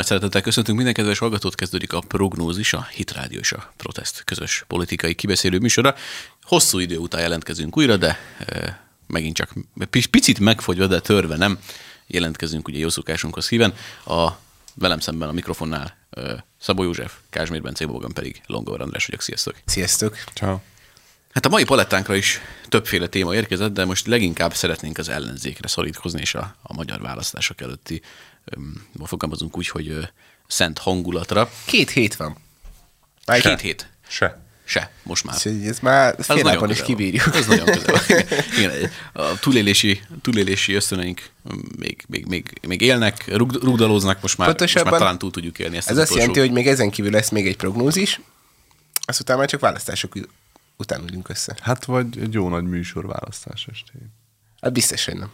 nagy szeretettel köszöntünk minden kedves hallgatót, kezdődik a prognózis, a Hit Rádió és a Protest közös politikai kibeszélő műsora. Hosszú idő után jelentkezünk újra, de e, megint csak picit megfogyva, de törve nem jelentkezünk ugye jó szokásunkhoz híven. A velem szemben a mikrofonnál e, Szabó József, Kázsmér Bence, Bogan pedig Longor András vagyok. Sziasztok! Sziasztok! Ciao. Hát a mai palettánkra is többféle téma érkezett, de most leginkább szeretnénk az ellenzékre szorítkozni, és a, a magyar választások előtti, fogalmazunk úgy, hogy szent hangulatra. Két hét van. Már két hét. Se. Se, most már. Ez már Ez fél nagyon napon is kibírjuk. Ez nagyon közel. Igen, a túlélési, túlélési ösztöneink még, még, még, még élnek, rug, rugdalóznak, most már, most már talán túl tudjuk élni ezt Ez az azt jelenti, hogy még ezen kívül lesz még egy prognózis, azután már csak választások ut- után ülünk össze. Hát vagy egy jó nagy műsor választás estén. Hát biztos, hogy nem.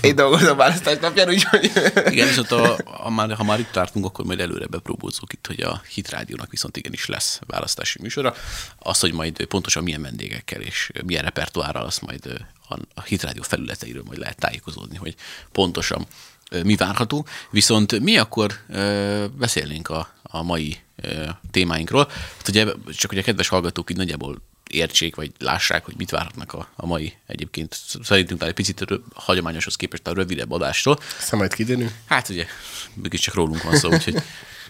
Én dolgozom választás napján, úgyhogy... Igen, viszont a, a már, ha már itt tartunk, akkor majd előre bepróbózzuk itt, hogy a Hit Rádiónak viszont igenis lesz választási műsora. Az, hogy majd pontosan milyen vendégekkel és milyen repertoárral, azt majd a, a Hit Rádió felületeiről majd lehet tájékozódni, hogy pontosan mi várható. Viszont mi akkor beszélnénk a, a mai témáinkról. Hát ugye, csak hogy a kedves hallgatók így nagyjából értsék, vagy lássák, hogy mit várhatnak a, a mai egyébként szerintünk már egy picit rö- hagyományoshoz képest a rövidebb adástól. Aztán majd kiderül. Hát ugye, mégis csak rólunk van szó, úgyhogy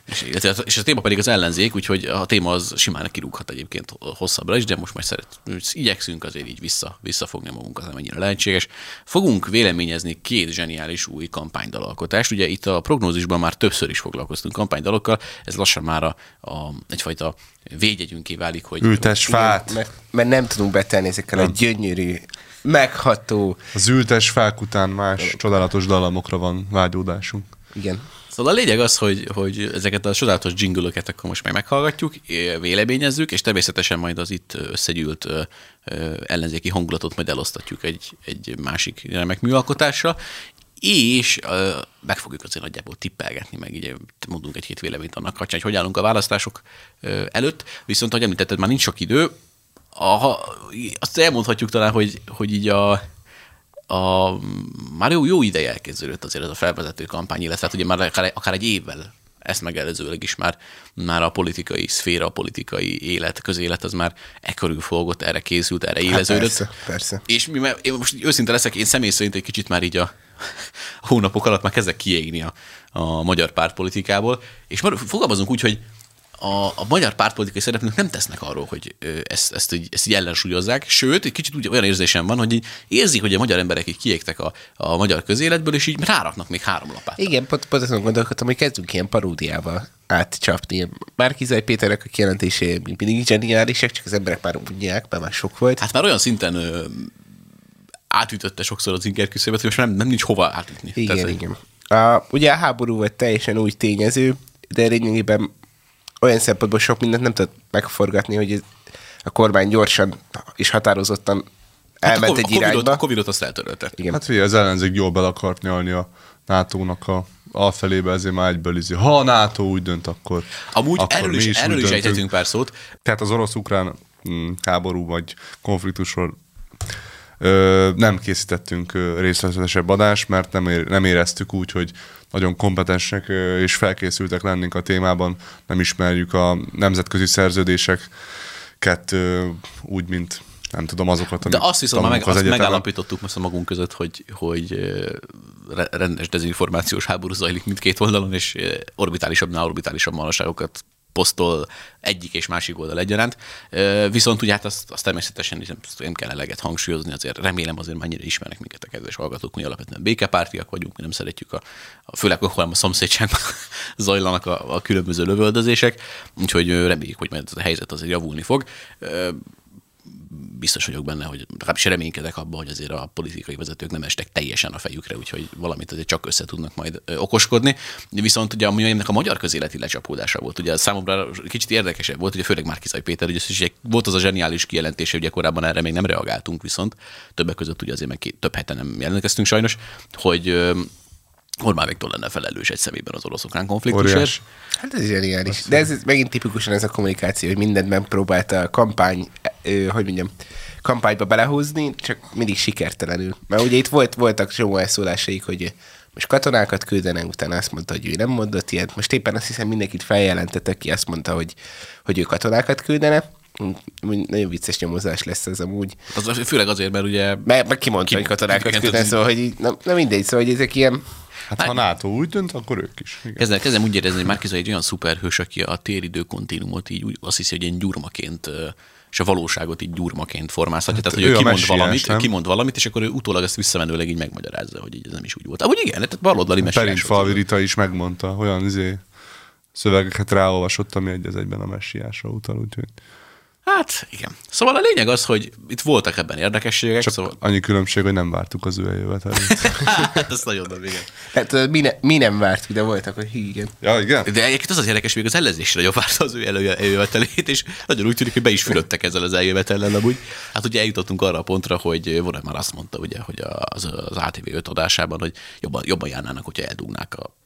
és, és a téma pedig az ellenzék, úgyhogy a téma az simán kirúghat egyébként hosszabbra is, de most majd szeret, igyekszünk azért így vissza, visszafogni magunkat, amennyire lehetséges. Fogunk véleményezni két zseniális új kampánydalalkotást. Ugye itt a prognózisban már többször is foglalkoztunk kampánydalokkal, ez lassan már a, a, egyfajta védjegyünké válik, hogy Ültes fát. Mert, mert nem tudunk betelni ezekkel a gyönyörű, megható, Az ültes fák után más csodálatos dallamokra van vágyódásunk. igen. Szóval a lényeg az, hogy, hogy ezeket a csodálatos jingle akkor most meg meghallgatjuk, véleményezzük, és természetesen majd az itt összegyűlt ellenzéki hangulatot majd elosztatjuk egy, egy másik remek műalkotással, és ö, meg fogjuk azért nagyjából tippelgetni, meg így mondunk egy-két véleményt annak kapcsán, hogy hogy állunk a választások ö, előtt. Viszont, ahogy említetted, már nincs sok idő, a, azt elmondhatjuk talán, hogy, hogy így a, a, már jó, jó ideje elkezdődött azért ez a felvezető kampány, illetve hát ugye már akár, akár egy évvel ezt megelőzőleg is már, már a politikai szféra, a politikai élet, közélet az már e körül fogott, erre készült, erre éleződött. persze, persze. És mi, én most őszinte leszek, én személy szerint egy kicsit már így a hónapok alatt már kezdek kiégni a, a magyar pártpolitikából, és már fogalmazunk úgy, hogy a, a magyar pártpolitikai szereplők nem tesznek arról, hogy ezt, ezt, így, ezt így ellensúlyozzák, sőt, egy kicsit úgy olyan érzésem van, hogy így érzik, hogy a magyar emberek így kiégtek a, a magyar közéletből, és így ráraknak még három lapát. Igen, pont, pont azon gondolkodtam, hogy kezdünk ilyen paródiával átcsapni. Márkizaj Péternek a kijelentése mindig zseniálisak, csak az emberek már mondják, mert már sok volt. Hát már olyan szinten ö, átütötte sokszor az inger küszöbet, hogy most már nem, nem nincs hova átütni. Igen, Tehát, igen. A, ugye a háború volt teljesen új tényező, de lényegében olyan szempontból sok mindent nem tudott megforgatni, hogy a kormány gyorsan és határozottan Hát elment a, egy a, Covidot, irányba. a Covidot azt eltörölte. Igen. Hát figyelj, az ellenzék jól bele akart nyalni a NATO-nak a alfelébe, ezért már egyből izé. Ha a NATO úgy dönt, akkor Amúgy akkor erről mi is, úgy erről is ejthetünk pár szót. Tehát az orosz-ukrán mm, háború vagy konfliktusról ö, nem készítettünk részletesebb adást, mert nem, ér, nem éreztük úgy, hogy nagyon kompetensek és felkészültek lennénk a témában, nem ismerjük a nemzetközi szerződéseket úgy, mint nem tudom azokat, De azt viszont már meg, tanulunk azt egyetemen. megállapítottuk most a magunk között, hogy, hogy rendes dezinformációs háború zajlik mindkét oldalon, és ö, orbitálisabbnál orbitálisabb malaságokat posztol egyik és másik oldal egyaránt. Viszont ugye hát azt, azt természetesen azt nem kell eleget hangsúlyozni, azért remélem azért mennyire ismernek minket a kedves hallgatók, mi alapvetően békepártiak vagyunk, mi nem szeretjük a, a főleg akkor a szomszédságban zajlanak a, a különböző lövöldözések, úgyhogy reméljük, hogy majd ez a helyzet azért javulni fog. Biztos vagyok benne, hogy legalábbis reménykedek abban, hogy azért a politikai vezetők nem estek teljesen a fejükre, úgyhogy valamit azért csak össze tudnak majd okoskodni. Viszont ugye ami ennek a magyar közéleti lecsapódása volt, ugye számomra kicsit érdekesebb volt, ugye főleg Márkizaj Péter, ugye, és volt az a zseniális kijelentése, ugye korábban erre még nem reagáltunk, viszont többek között ugye azért meg több heten nem jelentkeztünk sajnos, hogy Orbán Viktor lenne felelős egy szemében az orosz-ukrán konfliktusért. Hát ez zseniális. De ez megint tipikusan ez a kommunikáció, hogy mindent megpróbálta a kampány, ö, hogy mondjam, kampányba belehúzni, csak mindig sikertelenül. Mert ugye itt volt, voltak csomó elszólásaik, hogy most katonákat küldene, utána azt mondta, hogy ő nem mondott ilyet. Most éppen azt hiszem mindenkit feljelentette, ki azt mondta, hogy, hogy ő katonákat küldene. Nagyon vicces nyomozás lesz ez amúgy. Az, főleg azért, mert ugye... Meg, meg kimondta, Ki- hogy katonákat igen, küldene, szóval, hogy így, nem, nem mindegy, szóval, hogy ezek ilyen, Hát ha NATO úgy dönt, akkor ők is. Igen. Kezdem, kezdem úgy érezni, hogy Márkizai egy olyan szuperhős, aki a téridő kontinumot így úgy, azt hiszi, hogy ilyen gyurmaként és a valóságot így gyurmaként formázhatja. Tehát, hogy ő ő kimond messiás, valamit, nem? kimond valamit, és akkor ő utólag ezt visszamenőleg így megmagyarázza, hogy így ez nem is úgy volt. Amúgy igen, tehát baloldali messiás. Perincs volt. Falvi Rita is megmondta, olyan izé, szövegeket ráolvasott, ami egy az egyben a messiásra utal, úgyhogy Hát igen. Szóval a lényeg az, hogy itt voltak ebben érdekességek, csak szóval annyi különbség, hogy nem vártuk az ő eljövetelét. hát ez nagyon nem, igen. hát mi, ne, mi nem vártuk, de voltak, hogy hű, igen. ja, igen? De egyébként az az érdekes, hogy még az ellenzésre nagyobb várta az ő eljövetelét, és nagyon úgy tűnik, hogy be is fülöttek ezzel az eljövetellel amúgy. Hát ugye eljutottunk arra a pontra, hogy volna már azt mondta, ugye, hogy az, az ATV 5 adásában, hogy jobban, jobban járnának, hogyha eldúgnák a, a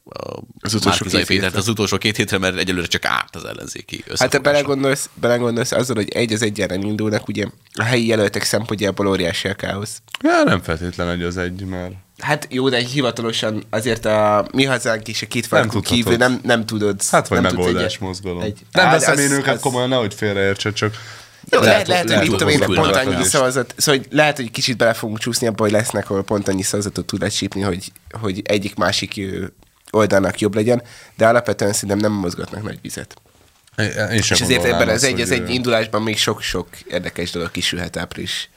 Az utolsó két Pétert hétre. az utolsó két hétre, mert egyelőre csak árt az ellenzéki Hát te belegondolsz, belegondolsz azzal, hogy egy az egyenren indulnak, ugye a helyi jelöltek szempontjából óriási a káosz. Ja, nem feltétlen egy az egy, mert Hát jó, de hivatalosan azért a mi hazánk is a két tudhatod. kívül nem, nem tudod. hát vagy nem megoldás egy- mozgalom. egy- nem Hát veszem az- én őket az- komolyan, nehogy félreértse, csak Jó, lehet, Lehet, lehet, hogy mit tudom én, pont annyi szavazat, szóval hogy lehet, hogy kicsit bele fogunk csúszni abba, hogy lesznek, ahol pont annyi szavazatot tud lecsípni, hogy, hogy egyik másik oldalnak jobb legyen, de alapvetően szerintem nem mozgatnak nagy vizet. én sem És ezért ebben az azt, egy, az egy indulásban még sok-sok érdekes dolog kisülhet április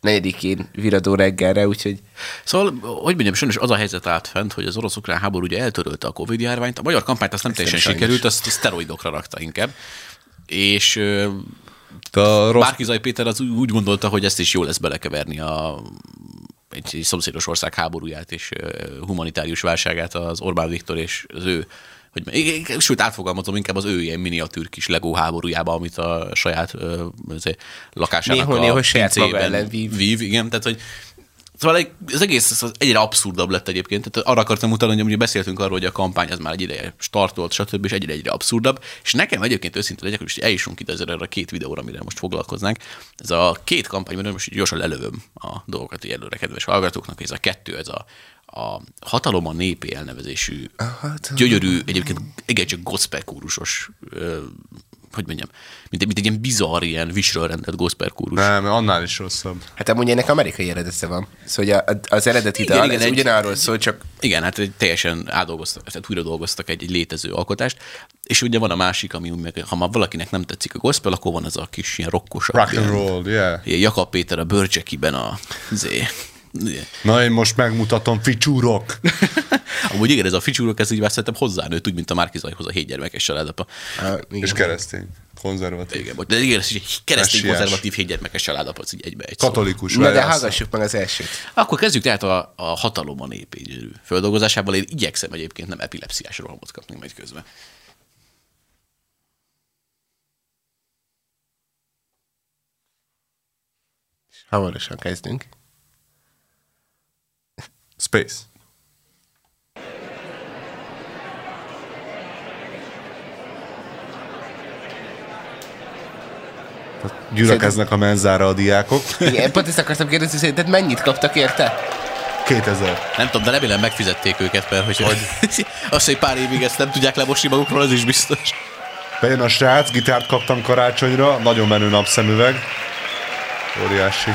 negyedikén viradó reggelre, úgyhogy Szóval, hogy mondjam, sajnos az a helyzet állt fent, hogy az orosz-ukrán háború ugye eltörölte a Covid járványt, a magyar kampányt azt nem teljesen sajnos. sikerült, azt szteroidokra rakta inkább. És a rossz Péter az úgy- úgy gondolta, hogy ezt is jó lesz belekeverni a egy szomszédos ország háborúját és humanitárius válságát az Orbán Viktor és az ő hogy sőt, átfogalmazom inkább az ő ilyen miniatűr kis Lego háborújába, amit a saját ö, lakásának Néhol- a néhol saját maga ellen vív. vív. Igen, tehát hogy Szóval egy- az egész az egyre abszurdabb lett egyébként. Tehát arra akartam utalni, hogy ugye beszéltünk arról, hogy a kampány ez már egy ideje startolt, stb. és egyre egyre abszurdabb. És nekem egyébként őszinte legyek, és eljussunk ide ezzel erre a két videóra, amire most foglalkoznánk. Ez a két kampány, mert most így gyorsan lelövöm a dolgokat így előre, kedves hallgatóknak. Ez a kettő, ez a, a Hatalom a népé elnevezésű, gyönyörű, egyébként igencsak gospel kórusos, hogy mondjam, mint, mint egy ilyen bizarr, ilyen visről rendelt gospel kórus. Nem, annál is rosszabb. hát amúgy ennek amerikai eredete van. Szóval hogy a- az eredeti Igen, dal, igen, ez egy- ugyanarról szól, csak Igen, hát egy teljesen átdolgoztak, tehát újra dolgoztak egy, egy létező alkotást, és ugye van a másik, ami úgy meg, ha már valakinek nem tetszik a gospel, akkor van ez a kis ilyen rockosabb. Rock and roll, yeah. ilyen Jakab Péter a bőrcsekiben a zé. Na én most megmutatom, ficsúrok. Amúgy igen, ez a ficsúrok, ez így már szerintem hozzánőtt, úgy, mint a Márkizajhoz a hét gyermekes családapa. igen. És keresztény. Konzervatív. Igen, de igen, ez egy keresztény Messiás. konzervatív hét gyermekes családapa, így egybe egy szó. Katolikus. Na de hallgassuk meg az elsőt. Akkor kezdjük tehát a, a hatalom a népégyűrű földolgozásával. Én igyekszem egyébként nem epilepsziás rohamot kapni majd közben. Hamarosan kezdünk. Space. Gyülekeznek a menzára a diákok. Igen, pont ezt akartam kérdezni, hogy szerinted mennyit kaptak érte? 2000. Nem tudom, de remélem megfizették őket, mert hogy, hogy azt, hogy pár évig ezt nem tudják lemosni magukról, az is biztos. Bejön a srác, gitárt kaptam karácsonyra, nagyon menő napszemüveg. Óriási.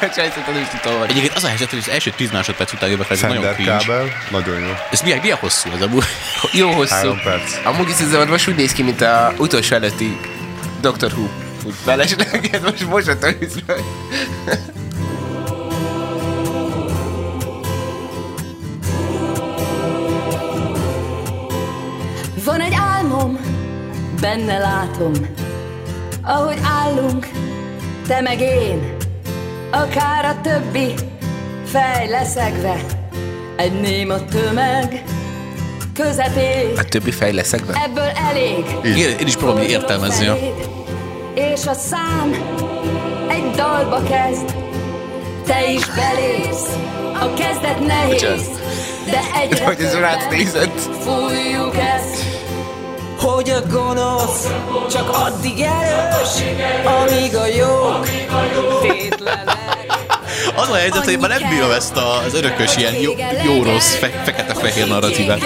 A csajszot nem is hogy Egyébként az a helyzet, hogy az első 10 másodperc után jövök, ez nagyon cringe. kábel, nagyon jó. Ez milyen, milyen hosszú ez amúgy? jó hosszú. Három perc. Amúgy is ez a most úgy néz ki, mint a utolsó előtti Doctor Who. Úgy belesleged, most most a tűzről. Van egy álmom, benne látom, ahogy állunk, te meg én, akár a többi, fejleszegve, egy néma tömeg közepén, A többi fej leszekbe? ebből elég. Igen, én is próbálom értelmezni. a- És a szám egy dalba kezd, te is belépsz, a kezdet nehéz, Bocsánat. de egyre Hogy ez rád nézett. Fújjuk ezt, hogy a gonosz csak addig erős, amíg a jók tétlenek. az a helyzet, hogy én már nem bírom ezt az örökös ilyen jó- jó-rossz, fe- fekete-fehér narratívát.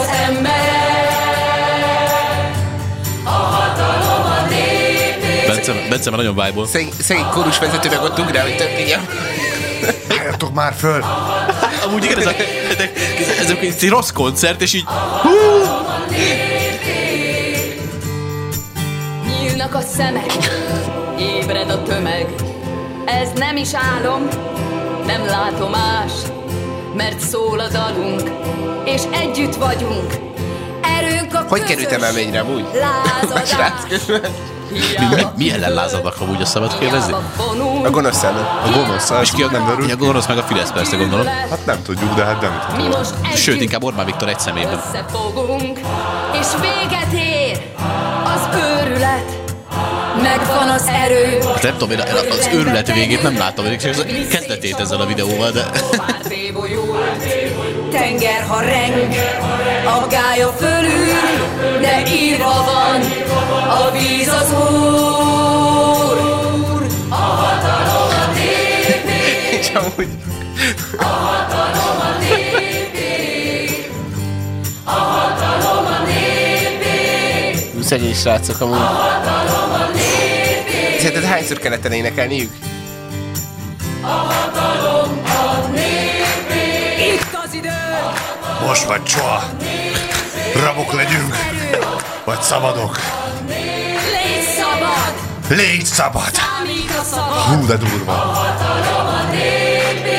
Az ember Bence, Bence már nagyon vibe Szegény, kórus vezető meg ott ugrál, hogy igen. Álljatok már föl! Amúgy igen, ez, a, ez, ez, ez egy rossz koncert, és így Nyílnak a szemek, ébred a tömeg. Ez nem is álom, nem látom más, mert szól a dalunk, és együtt vagyunk. Erőnk a Hogy kerültem el végre amúgy? Lázadás. Mi, mi, mi ellen lázadnak amúgy, azt szabad kérdezni? A gonosz ellen. A gonosz, És ki a, nem ki örül? a gonosz meg a Fidesz persze gondolom. Hát nem tudjuk, de hát nem Mi most együtt Sőt, inkább Orbán Viktor egy szemében. összefogunk, és véget ér az őrület. Megvan az erő. Hát nem tudom, én az őrület végét nem láttam, én csak az kezdetét ezzel a videóval, de tenger ha reng, a gája fölül, de írva van, a víz az úr. A hatalom a népé, És amúgy a hatalom a népé, a hatalom a népé, szegény srácok amúgy. hatalom a népé, Szerinted hányszor kellett el énekelniük? hatalom a népé. Itt az idő, Most vagy soha! Rabok legyünk, vagy szabadok! légy szabad, Légy szabad! számít a. Hú, de durva!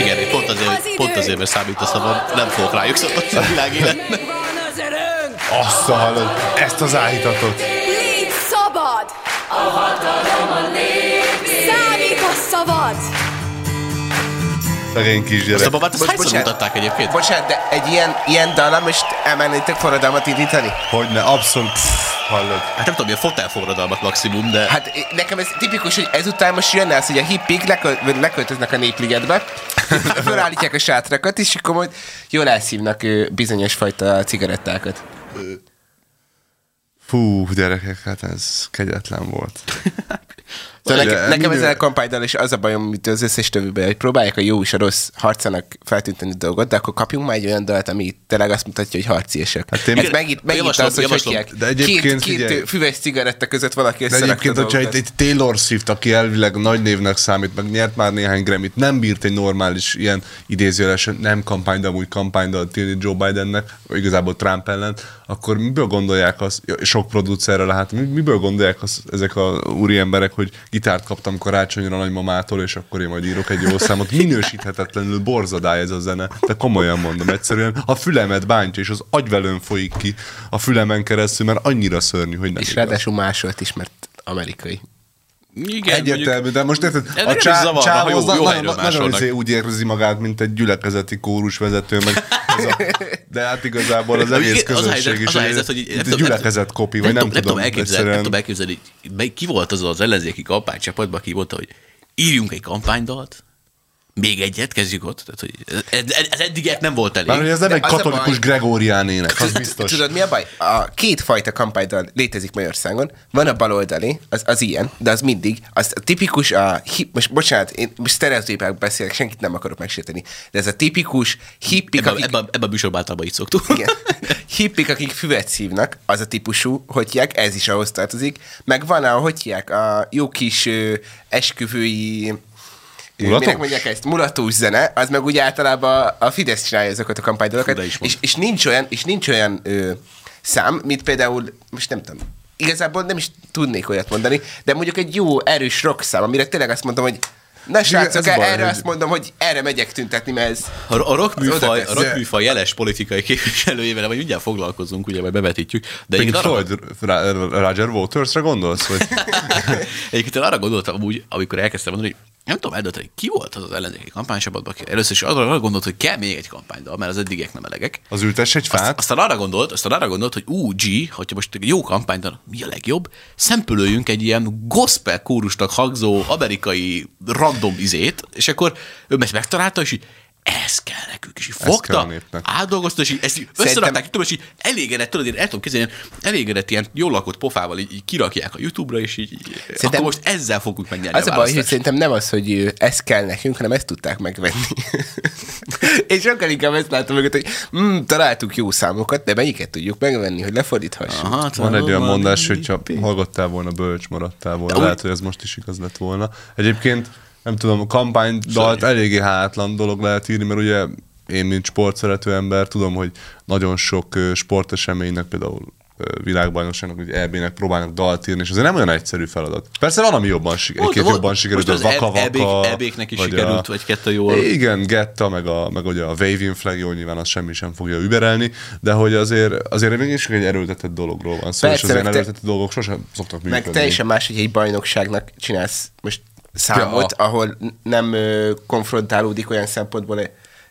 igen, én pont azért, pont azért, mert számít a szavam, nem fogok rájuk szavazni a világ az erőnk, Azt hallod, ezt az áhítatot! A hatalom a népé. Számít a szavad. Szegény Azt a kisgyerek. babát, azt bocsánat. mutatták egyébként? Bocsánat, de egy ilyen, ilyen dallam, és elmennétek forradalmat indítani? Hogyne, abszolút pff, hallod. Hát nem tudom, ilyen fotelforradalmat maximum, de Hát nekem ez tipikus, hogy ezután most jönne az, hogy a hippik vagy leköltöznek a népligetbe, fölállítják a sátrakat, és akkor majd jól elszívnak bizonyos fajta cigarettákat. Fú, gyerekek, hát ez kegyetlen volt. Szóval De nekem, nekem mivel- ezzel a kampánydal is az a bajom, mint az összes többiben, hogy próbálják a jó és a rossz harcának feltűnteni dolgot, de akkor kapjunk már egy olyan dalt, ami tényleg azt mutatja, hogy harciesek. Hát én- Ez megint, megint Javaslom, az, hogy hogy javaslom. hívják. De egyébként két, két füves cigaretta között valaki De összerakta egyébként, hogyha egy, egy Taylor Swift, aki elvileg nagy névnek számít, meg nyert már néhány Grammy-t, nem bírt egy normális ilyen idézőjelesen, nem kampány, de amúgy kampánydal tiltani Joe Bidennek, vagy igazából Trump ellen, akkor miből gondolják azt, ja, sok producerre lehet, mi- miből gondolják azt ezek a úri emberek, hogy gitárt kaptam karácsonyra nagymamától, és akkor én majd írok egy jó számot. Minősíthetetlenül borzadály ez a zene, de komolyan mondom, egyszerűen a fülemet bántja, és az agyvelőn folyik ki a fülemen keresztül, mert annyira szörnyű, hogy nem És igaz. ráadásul másolt is, mert amerikai. Igen, Egyértelmű, de most érted, a csá, zavarna, csáv ha jó- az jó na- nagyon izé úgy érzi magát, mint egy gyülekezeti kórusvezető, meg ez a, de hát igazából az egész Igen, az a helyzet, közösség is az a egy- helyzet, hogy nem tudom- gyülekezet kopi, vagy nem, nem tudom nem tudom elképzelni, ki volt az az ellenzéki kampánycsapatban, aki mondta, hogy írjunk egy kampánydalt, még egyet, kezdjük ott. Tehát, hogy ez, ez, eddigiek nem volt elég. Már ez nem De egy katolikus Gregórián ének, az biztos. Tudod, mi a baj? A két fajta kampánydal létezik Magyarországon. Van a baloldali, az, az ilyen, de az mindig, az a tipikus, a hip, most bocsánat, én most sztereotípák beszélek, senkit nem akarok megsérteni, de ez a tipikus hippik, Ebben akik... ebbe, ebbe a műsorban általában így szoktuk. Igen. Hippik, akik füvet szívnak, az a típusú, hogy hívják, ez is ahhoz tartozik. Meg van a, hogy hívják, a jó kis ö, esküvői Mulatós? minek mondják ezt, mulatós zene, az meg úgy általában a Fidesz csinálja ezeket a kampánydalokat, és, és, nincs olyan, és nincs olyan ö, szám, mint például, most nem tudom, igazából nem is tudnék olyat mondani, de mondjuk egy jó, erős rock szám, amire tényleg azt mondom, hogy na srácok, baj, erre hogy- azt mondom, hogy erre megyek tüntetni, mert ez... A, a rock Az oda műfaj, tesz. a rock műfaj jeles politikai képviselőjével, vagy mindjárt foglalkozunk, ugye, majd bevetítjük. De Pink arra, Floyd, Ra- Roger Watersre gondolsz? Vagy? egyébként én arra gondoltam úgy, amikor elkezdtem mondani, hogy nem tudom eldönteni, ki volt az az ellenzéki kampánysabadban, aki először is arra, arra gondolt, hogy kell még egy kampánydal, mert az eddigiek nem elegek. Az ültess egy Azt, fát? aztán arra gondolt, aztán arra gondolt, hogy ú, G, hogyha most egy jó kampányban mi a legjobb, szempülőjünk egy ilyen gospel kórusnak hangzó amerikai random izét, és akkor ő ezt megtalálta, és így, ez kell nekünk, és így a fogta, átdolgozta, és így ezt így összerakták, tudom, és így elégedett, tudod, én el tudom ilyen elégedett ilyen jól lakott pofával így, így kirakják a YouTube-ra, és így, így Szerintem- akkor most ezzel fogjuk megnyerni Az a baj, hogy szerintem nem az, hogy ez kell nekünk, hanem ezt tudták megvenni. és sokkal inkább ezt látom mögött, hogy mm, találtuk jó számokat, de melyiket tudjuk megvenni, hogy lefordíthassuk. Aha, Van egy olyan mondás, hogy ha hallgattál volna, bölcs maradtál volna. Lehet, hogy ez most is igaz lett volna. Egyébként nem tudom, a kampánydalt eléggé hátlan dolog lehet írni, mert ugye én, mint sportszerető ember, tudom, hogy nagyon sok sporteseménynek, például világbajnokságnak, vagy EB-nek próbálnak dalt írni, és ez nem olyan egyszerű feladat. Persze van, ami jobban, siker, egy jobban sikerült, most a az Vaka EB-k Vaka. EB-knek is vagy sikerült, vagy kettő jól. Igen, Getta, meg, a, meg ugye a Waving Flag, jó, nyilván az semmi sem fogja überelni, de hogy azért, azért mégis egy erőltetett dologról van szó, Persze, és az ilyen meg te- erőltetett dolgok sosem szoktak működni. Meg teljesen más, hogy egy bajnokságnak csinálsz most számot, Ja. ahol nem ö, konfrontálódik olyan szempontból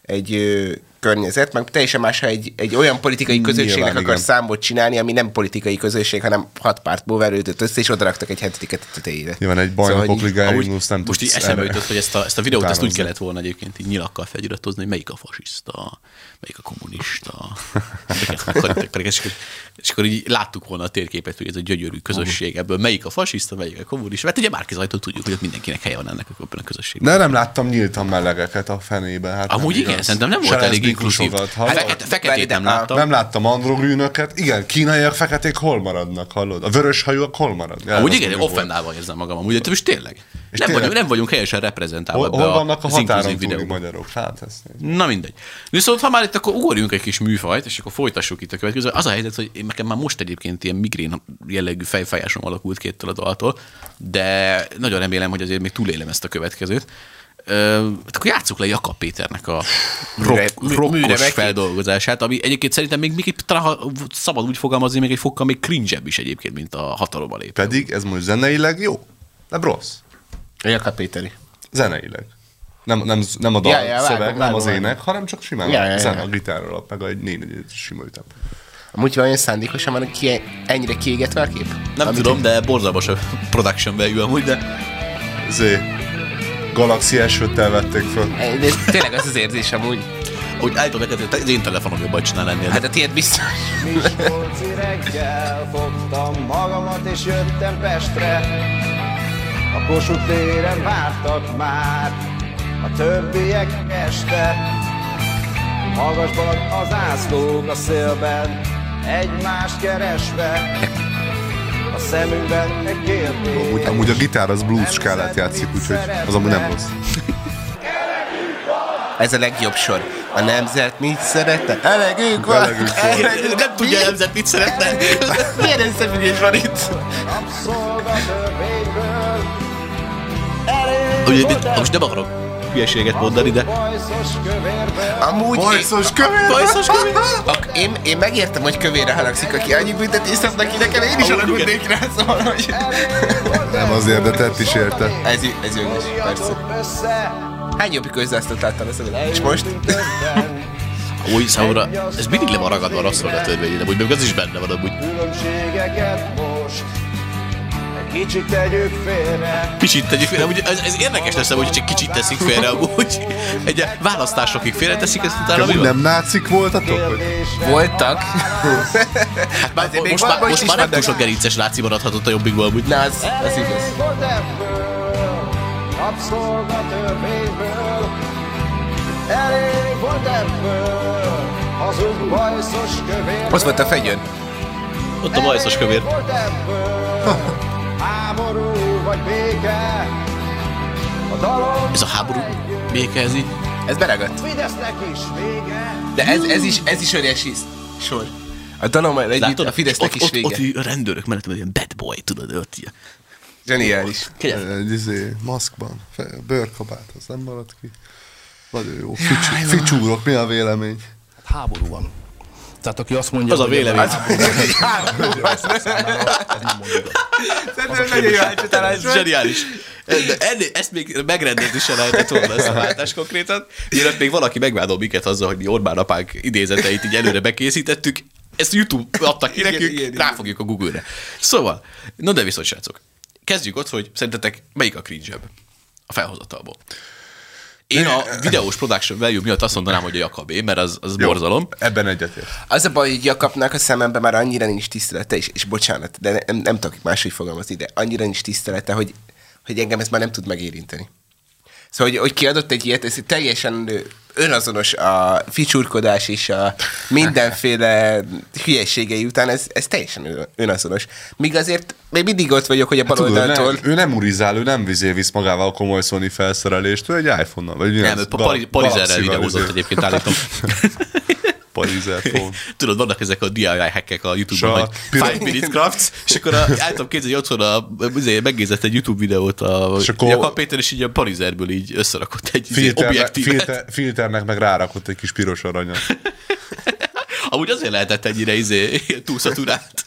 egy ö, környezet, meg teljesen más, ha egy, egy olyan politikai közösségnek Nyilván, akar igen. számot csinálni, ami nem politikai közösség, hanem hat pártból verődött össze, és odaraktak egy hetediket a tetejére. Nyilván egy bajnokok Szóval, hogy- ligája Amúgy Ignus nem most így eszembe jutott, hogy ezt a, ezt a videót ezt úgy kellett volna egyébként így nyilakkal feliratozni, hogy melyik a fasiszta, melyik a kommunista, és, akkor- és akkor így láttuk volna a térképet, hogy ez a gyönyörű közösség, ebből melyik a fasiszta, melyik a kommunista. Hát ugye Márki Zajtól tudjuk, hogy ott mindenkinek helye van ennek a a közösségben. De nem láttam nyíltan melegeket a fenébe. Hát Amúgy nem igen, szerintem nem volt elég inkluzív. hallod? Fekete, feketét nem láttam. Nem láttam androgrűnöket. Igen, kínaiak feketék hol maradnak, hallod? A vörös hajóak hol maradnak? Amúgy igen, offendálva érzem magam, amúgy, most tényleg. És Nem tényleg- vagyunk, nem vagyunk helyesen reprezentálva Hol, hol vannak a határon túli videóban. magyarok? Hát ez Na mindegy. Viszont ha már itt, akkor ugorjunk egy kis műfajt, és akkor folytassuk itt a következő. Az a helyzet, hogy én nekem már most egyébként ilyen migrén jellegű fejfájásom alakult kéttől a daltól, de nagyon remélem, hogy azért még túlélem ezt a következőt. Hát akkor játsszuk le Jakab Péternek a rock, Műre- rockos műremeki. feldolgozását, ami egyébként szerintem még, még talán ha szabad úgy fogalmazni, még egy fokkal még cringe is egyébként, mint a hatalomba lép. Pedig ez most zeneileg jó, nem rossz. Jakab Péteri. Zeneileg. Nem, nem, nem a dal Ja, ja, vágom, szöveg, nem vágom, az vágom. ének, hanem csak simán Ja, a ja, ja. zene, a gitárral, meg egy négy egy sima ütem. Amúgy vajon szándékosan van ki, ennyire kiégetve a kép? Nem Amit- tudom, de borzalmas a production value amúgy, de Zé, Galaxy s vették föl. De ez tényleg az az érzés amúgy. úgy állítom neked, hogy az én telefonom jobban csinál ennél. Hát a tiéd biztos. Miskolci reggel fogtam magamat és jöttem Pestre A Kossuth téren vártak már a többiek este Magasban az ászlók a szélben egymást keresve szemünkben egy kérdés Amúgy, amúgy a gitár az blues skálát játszik, úgyhogy az amúgy nem rossz. Ez a legjobb sor. A nemzet mit szeretne? Elegünk van! Elegünk van. Elegünk- nem tudja a nemzet mit szeretne. Milyen összefüggés van itt? Ugye, most nem akarok hülyeséget mondani, de Amúgy... Bajszos kövér! Bajszos kövér! Ak- én, én megértem, hogy kövére haragszik, aki annyi büntetést szab neki, nekem én is Amúgy alagudnék rá, szóval, hogy... Nem azért, de tett is érte. Ez, ez jogos, persze. Hány jobbik közzászlót láttam ezt? És most? Új számomra, ez mindig le van ragadva a rabszolgatörvény, de úgy meg az is benne van amúgy. Különbségeket most kicsit tegyük félre Kicsit tegyük félre, ugye ez, ez érdekes lesz, hogy csak kicsit teszik félre, amúgy egy választásokig félreteszik, ezt utána mi van? nem nácik voltatok? Hogy? Voltak. Hát már, Azért most, már, most már nem túl sok gerinces láci maradhatott a jobbikból, amúgy. Na, az, az igaz. Elég volt ebből Rabszolgatörvényből Elég volt ebből bajszos kövér Ott volt a fegyőn. Ott a bajszos kövér. Vagy béke A dalom Ez a háború béke, ez így. Ez beragadt. Fidesznek is vége De ez, ez is, ez is óriási sor. A dalommal együtt Látod? a Fidesznek ott, is ott, vége. ott, így a rendőrök mellett van ilyen bad boy, tudod, ott ilyen. Zseniális. Egy izé, maszkban, bőrkabát, az nem maradt ki. Nagyon jó. Fics, ficsúrok, mi a vélemény? háború van. Tehát aki azt mondja, Az a vélemény. Szerintem nagyon jó átcsatalás Ez zseniális. De ennél, ezt még megrendezni se lehetett volna ezt a váltást konkrétan. Mielőtt még valaki megvádol minket azzal, hogy mi Orbán apánk idézeteit így előre bekészítettük, ezt YouTube adta ki nekünk, igen, igen. ráfogjuk a Google-re. Szóval, no de viszont srácok, kezdjük ott, hogy szerintetek melyik a cringe A felhozatalból. Én a videós production value miatt azt mondanám, hogy a Jakabé, mert az, az Jó, borzalom. Ebben egyetért. Az a baj, hogy Jakabnak a szememben már annyira nincs tisztelete, és, és bocsánat, de nem, nem tudok máshogy fogalmazni, de annyira nincs tisztelete, hogy, hogy engem ez már nem tud megérinteni. Szóval, hogy, hogy kiadott egy ilyet, ez teljesen önazonos a ficsurkodás és a mindenféle hülyeségei után, ez, ez teljesen önazonos. Míg azért még mindig ott vagyok, hogy a Hát Tudod, baloldaltól... ő nem urizál, ő nem vizé visz magával komoly Sony felszerelést, ő egy iPhone-nal. Vagy mi Nem, ő videózott izé. egyébként állítom. Parizer phone. Tudod, vannak ezek a DIY hackek a YouTube-on, hogy pira- 5 minute crafts, és akkor a, tudom képzelni, hogy otthon a, azért megnézett egy YouTube videót a És akkor- Jakab Péter, és így a Parizerből így összerakott egy izé Filternek, objektívet. filter, filternek meg rárakott egy kis piros aranyat. Amúgy azért lehetett ennyire izé, túlszaturált.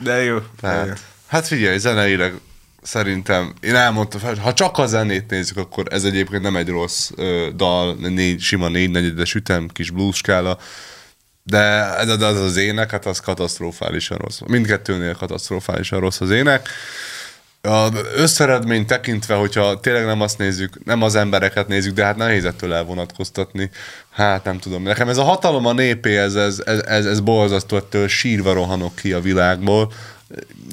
De jó. Tehát, hát figyelj, zeneileg szerintem, én elmondtam, ha csak a zenét nézzük, akkor ez egyébként nem egy rossz ö, dal, négy, sima négy negyedes ütem, kis blues skála, de ez az az ének, hát az katasztrofálisan rossz. Mindkettőnél katasztrofálisan rossz az ének. A összeredmény tekintve, hogyha tényleg nem azt nézzük, nem az embereket nézzük, de hát nehéz ettől elvonatkoztatni. Hát nem tudom. Nekem ez a hatalom a népé, ez, ez, ez, ez, ez borzasztó, ettől sírva rohanok ki a világból.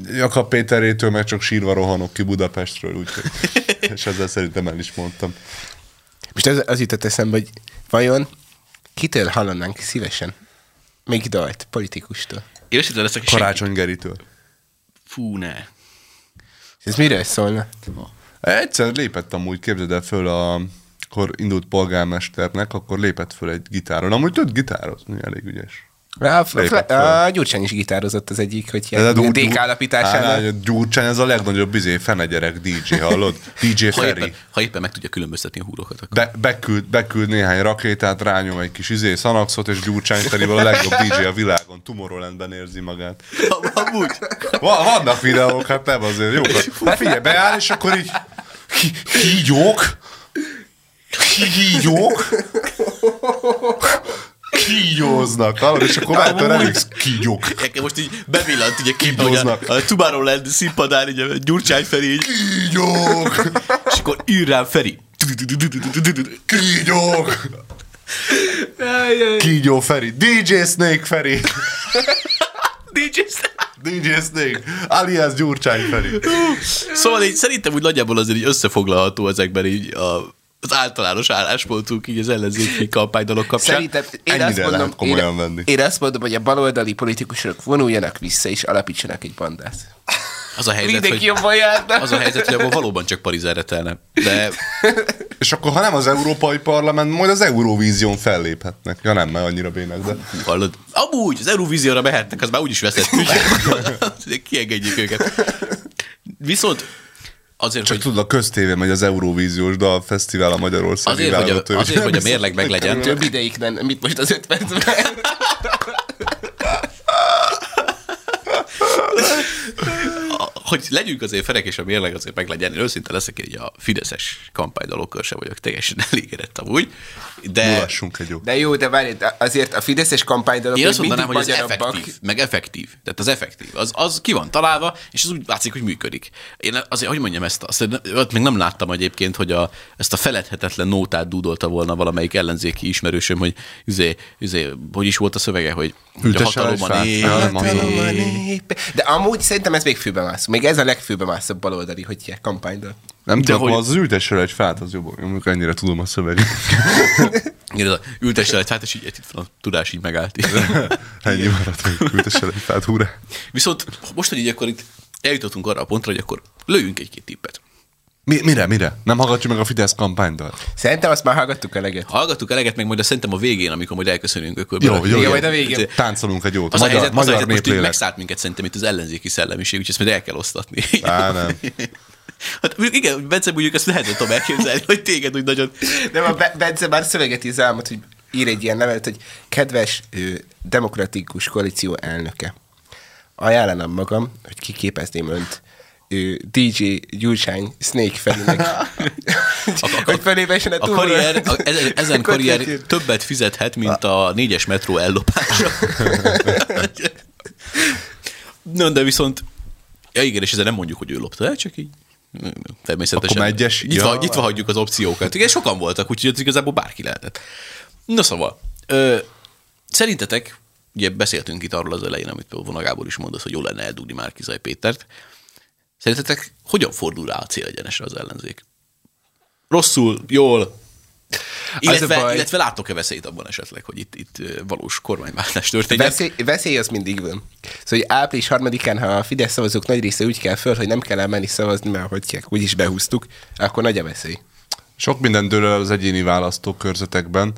Jakab Péterétől meg csak sírva rohanok ki Budapestről, úgyhogy, és ezzel szerintem el is mondtam. Most az, az jutott eszembe, hogy vajon kitől hallanánk szívesen? Még dalt, politikustól. Én őszintén leszek, Karácsony Geritől. senki- Fú, ne. Ez miről szólna? Egyszer lépett amúgy, képzeld el föl a akkor indult polgármesternek, akkor lépett föl egy gitáron. Amúgy tud gitároz, elég ügyes. A, Lépett a, Gyurcsány is gitározott az egyik, hogy ilyen Gyur- DK alapításánál. Á, a Gyurcsány, ez a legnagyobb izé, fenegyerek DJ, hallod? DJ Ha Feri. éppen, ha éppen meg tudja különböztetni a húrokat, akkor Be, beküld, beküld néhány rakétát, rányom egy kis izé, szanaxot, és Gyurcsány Ferivel a legjobb DJ a világon. Tomorrowlandben érzi magát. amúgy. Va, vannak videók, hát nem azért jók. Hát figyelj, beáll, és akkor így hí- hígyók, hígyók, kígyóznak, hallod, és akkor már remix kígyók. Nekem most így bevillant így a képbe, hogy a, a Tomorrowland színpadán így a Gyurcsány Feri, így, Kígyók, és akkor ír rám Feri. kígyók. Kígyó Feri, DJ Snake Feri, DJ DJ Snake, alias Gyurcsány Feri. Szóval így szerintem úgy nagyjából azért így összefoglalható ezekben így a, az általános álláspontunk így az ellenzéki kampánydalok kapcsán. Szerintem én azt, mondom, komolyan én, venni. én azt mondom, hogy a baloldali politikusok vonuljanak vissza és alapítsanak egy bandát. Az a helyzet, Mindenki hogy, jobban járna. az a helyzet, hogy abban valóban csak Parizerre telne. De És akkor, ha nem az Európai Parlament, majd az Eurovízión felléphetnek. Ja nem, mert annyira bének, de... hallod, amúgy az Eurovízióra mehetnek, az már úgyis veszettük. Kiengedjük őket. Viszont azért, Csak hogy tudod, a köztévé megy az Euróvíziós Dalfesztivál a Magyarországi Azért, hogy a, válogató, azért, hogy a mérleg meg legyen. Több ideig nem, mit most az öt percben? hogy legyünk azért ferek, és a mérleg azért meg legyen. Én őszinte leszek, hogy a Fideszes kampánydalokkal sem vagyok teljesen elégedett amúgy. De Mulassunk egy jó. De jó, de várj, azért a fideszes kampánydalok én azt mondanám, hogy az effektív, meg effektív. Tehát az effektív. Az, az ki van találva, és az úgy látszik, hogy működik. Én azért, hogy mondjam ezt, azt, ott még nem láttam egyébként, hogy a, ezt a feledhetetlen nótát dúdolta volna valamelyik ellenzéki ismerősöm, hogy üzé, üzé, hogy is volt a szövege, hogy, hogy a Ültesse el egy hatalom a fát. nép. De amúgy szerintem ez még főbe mászó. Még ez a legfőbe mászóbb baloldali, hogy ilyen kampánydal. Nem tudom, hogy- az ültessel egy fát, az jobb. Mondjuk ennyire tudom a szöveget. Igen, ez a ültesse egy fát, és így itt van a tudás így megállt. Ennyi maradt, hogy ültessel egy fát, hurrá. Viszont most, hogy így akkor itt eljutottunk arra a pontra, hogy akkor lőjünk egy-két tippet. Mi, mire, mire? Nem hallgatjuk meg a Fidesz kampánydal? Szerintem azt már hallgattuk eleget. Hallgattuk eleget, meg majd a szerintem a végén, amikor majd elköszönünk ökölbe. Jó, jó, Igen, jó. majd a végén. Táncolunk egy jót. Az magyar, a helyzet, az a magyar helyzet most így megszállt minket szerintem itt az ellenzéki szellemiség, úgyhogy ezt majd el kell osztatni. Á, nem. Hát mondjuk igen, Bence, mondjuk ezt lehet tudom elképzelni, hogy téged úgy nagyon... De a Be- Bence már szöveget álmod, hogy ír egy ilyen levelet, hogy kedves ő, demokratikus koalíció elnöke, ajánlanám magam, hogy kiképezném önt ő, DJ Gyurcsány Snake Ferinek, hogy felébessen a A túlra. karrier, a, ezen, ezen Akkor karrier többet fizethet, mint a négyes metró ellopása. No, de viszont, ja igen, és ezzel nem mondjuk, hogy ő lopta el, csak így Természetesen. Akkor egyes? Nyitva, Ja. nyitva hagyjuk az opciókat. Igen, sokan voltak, úgyhogy ez igazából bárki lehetett. Na szóval, ö, szerintetek, ugye beszéltünk itt arról az elején, amit például Vona Gábor is mondott, hogy jó lenne eldugni Márkizaj Pétert. Szerintetek hogyan fordul rá a célegyenesre az ellenzék? Rosszul, jól, illetve, baj- illetve látok-e veszélyt abban esetleg, hogy itt, itt valós kormányváltás történjen? Veszély, veszély az mindig van. Szóval, hogy április harmadikán, ha a Fidesz szavazók nagy része úgy kell föl, hogy nem kell elmenni szavazni, mert hogy kell, úgyis behúztuk, akkor nagy a veszély. Sok minden dől az egyéni választókörzetekben,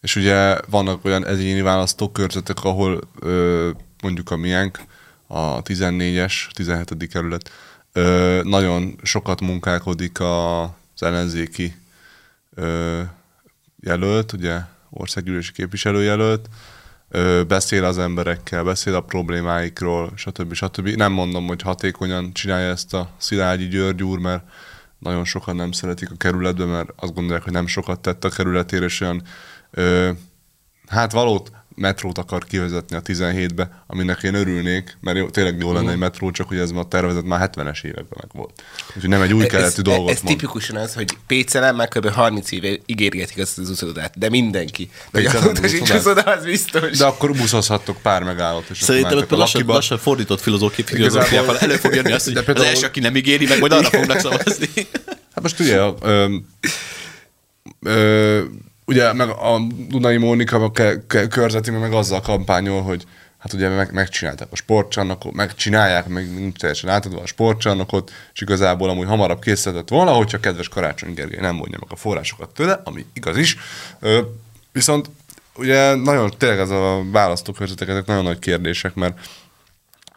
és ugye vannak olyan egyéni választókörzetek, ahol ö, mondjuk a miénk, a 14-es, 17. kerület, ö, nagyon sokat munkálkodik a- az ellenzéki ö, jelölt, ugye országgyűlési képviselőjelölt, ö, beszél az emberekkel, beszél a problémáikról, stb. stb. Nem mondom, hogy hatékonyan csinálja ezt a Szilágyi György úr, mert nagyon sokan nem szeretik a kerületbe, mert azt gondolják, hogy nem sokat tett a kerületére, és olyan, ö, hát valót metrót akar kivezetni a 17-be, aminek én örülnék, mert jó, tényleg jó lenne egy metró, csak hogy ez ma a tervezet már 70-es években meg volt. Úgyhogy nem egy új keletű dolgot ez mond. tipikusan az, hogy Pécelen már kb. 30 éve ígérgetik azt az uszodát, de mindenki. De úszodát? uszoda, az biztos. De akkor buszozhattok pár megállót, és Szerintem ott lassan, lassan fordított filozófi, filozófiával elő fog jönni azt, hogy De az például- első, aki nem ígéri meg, majd arra fognak szavazni. Hát most ugye, ö, ö, ugye meg a Dunai Mónika a körzeti meg azzal kampányol, hogy hát ugye meg, megcsinálták a sportcsarnokot, megcsinálják, meg nincs teljesen átadva a sportcsarnokot, és igazából amúgy hamarabb készített volna, hogyha kedves Karácsony Gergely nem vonja meg a forrásokat tőle, ami igaz is. Ö, viszont ugye nagyon, tényleg ez a választókörzetek, ezek nagyon nagy kérdések, mert